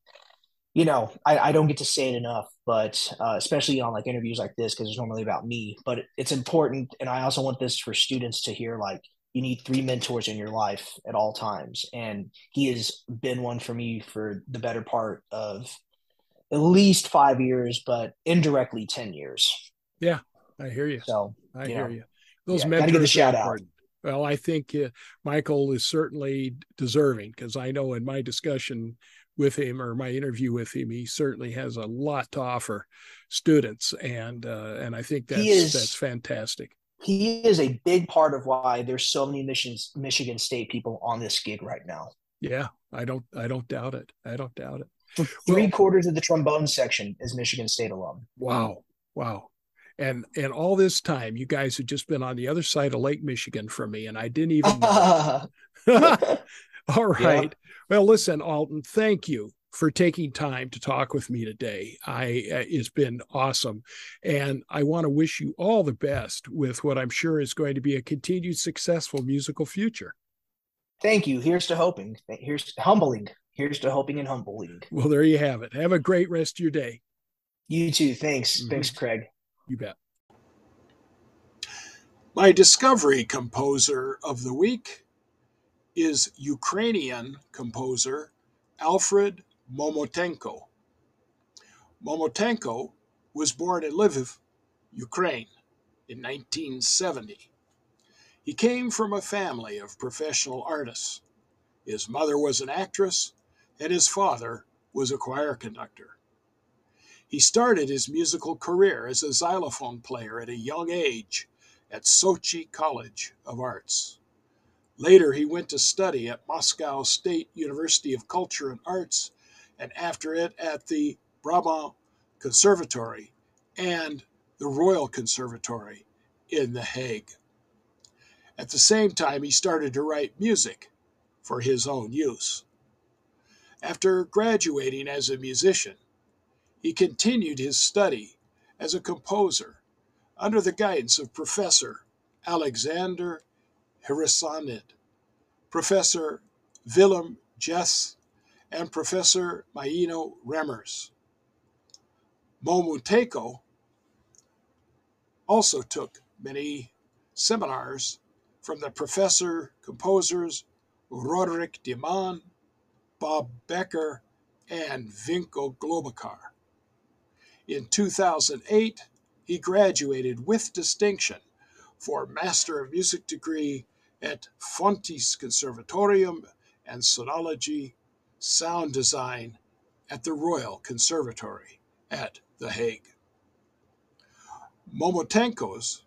you know, I, I don't get to say it enough, but uh, especially on like interviews like this, because it's normally about me, but it's important. And I also want this for students to hear like, you need three mentors in your life at all times. And he has been one for me for the better part of at least five years, but indirectly 10 years. Yeah, I hear you. So I you hear know, you. Those yeah, mentors the shout out. Well, I think uh, Michael is certainly deserving because I know in my discussion with him or my interview with him, he certainly has a lot to offer students, and uh, and I think that's is, that's fantastic. He is a big part of why there's so many missions, Michigan State people on this gig right now. Yeah, I don't I don't doubt it. I don't doubt it. Three well, quarters of the trombone section is Michigan State alum. Wow, wow and and all this time you guys had just been on the other side of lake michigan from me and i didn't even know *laughs* *laughs* all right. Yeah. well listen altin thank you for taking time to talk with me today. I uh, it's been awesome and i want to wish you all the best with what i'm sure is going to be a continued successful musical future. Thank you. Here's to hoping. Here's humbling. Here's to hoping and humbling. Well there you have it. Have a great rest of your day. You too. Thanks. Mm-hmm. thanks craig you bet. My discovery composer of the week is Ukrainian composer Alfred Momotenko. Momotenko was born in Lviv, Ukraine, in 1970. He came from a family of professional artists. His mother was an actress, and his father was a choir conductor. He started his musical career as a xylophone player at a young age at Sochi College of Arts. Later, he went to study at Moscow State University of Culture and Arts, and after it at the Brabant Conservatory and the Royal Conservatory in The Hague. At the same time, he started to write music for his own use. After graduating as a musician, he continued his study as a composer under the guidance of Professor Alexander Hrisanide, Professor Willem Jeths, and Professor Maino Remmers. Momotenko also took many seminars from the professor composers Roderick de Man, Bob Becker, and Vinko Globokar. In 2008, he graduated with distinction for Master of Music degree at Fontys Conservatorium and Sonology Sound Design at the Royal Conservatory at The Hague. Momotenko's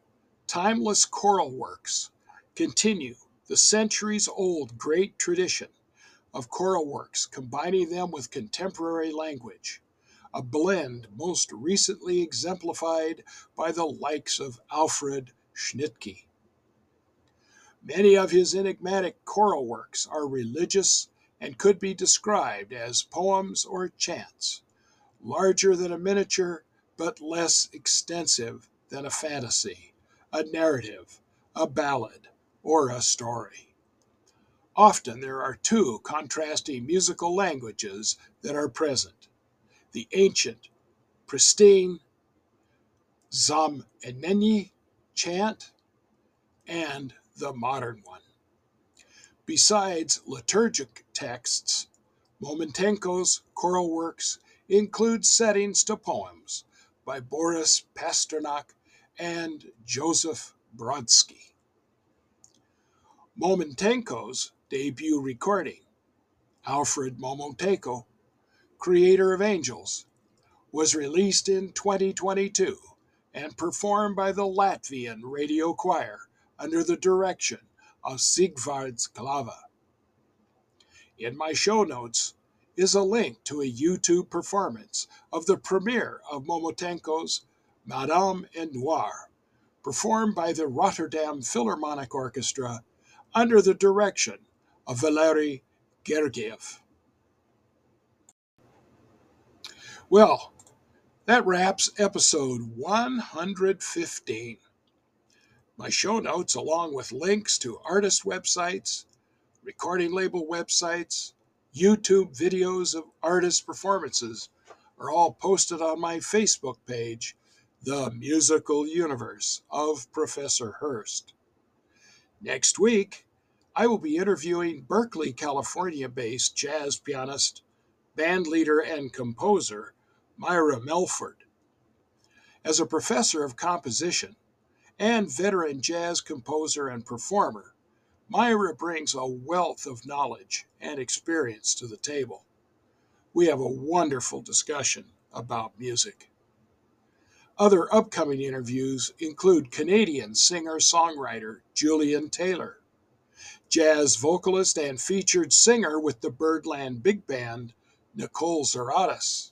timeless choral works continue the centuries old great tradition of choral works, combining them with contemporary language a blend most recently exemplified by the likes of Alfred Schnittke. Many of his enigmatic choral works are religious and could be described as poems or chants, larger than a miniature but less extensive than a fantasy, a narrative, a ballad, or a story. Often there are two contrasting musical languages that are present the ancient, pristine Znamenny chant and the modern one. Besides liturgic texts, Momotenko's choral works include settings to poems by Boris Pasternak and Joseph Brodsky. Momotenko's debut recording, Alfred Momotenko, Creator of Angels, was released in 2022 and performed by the Latvian Radio Choir under the direction of Sigvards Klava. In my show notes is a link to a YouTube performance of the premiere of Momotenko's Madame en Noir, performed by the Rotterdam Philharmonic Orchestra under the direction of Valery Gergiev. Well, that wraps episode 115. My show notes, along with links to artist websites, recording label websites, YouTube videos of artist performances, are all posted on my Facebook page, The Musical Universe of Professor Hurst. Next week, I will be interviewing Berkeley, California based jazz pianist, band leader, and composer Myra Melford. As a professor of composition and veteran jazz composer and performer, Myra brings a wealth of knowledge and experience to the table. We have a wonderful discussion about music. Other upcoming interviews include Canadian singer songwriter Julian Taylor, jazz vocalist and featured singer with the Birdland Big Band Nicole Zuraitis,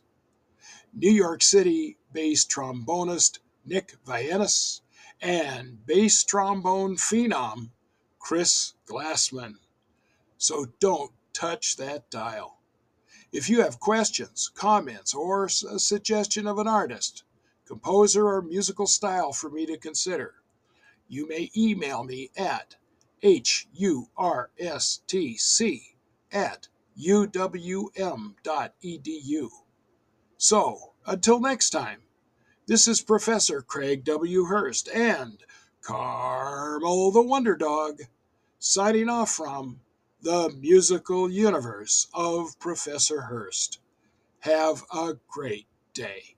New York City based trombonist Nick Vayenas, and bass trombone phenom Chris Glassman. So don't touch that dial. If you have questions, comments, or a suggestion of an artist, composer, or musical style for me to consider, you may email me at hurstc at uwm.edu. So, until next time, this is Professor Craig W. Hurst and Carmel the Wonder Dog signing off from the musical universe of Professor Hurst. Have a great day.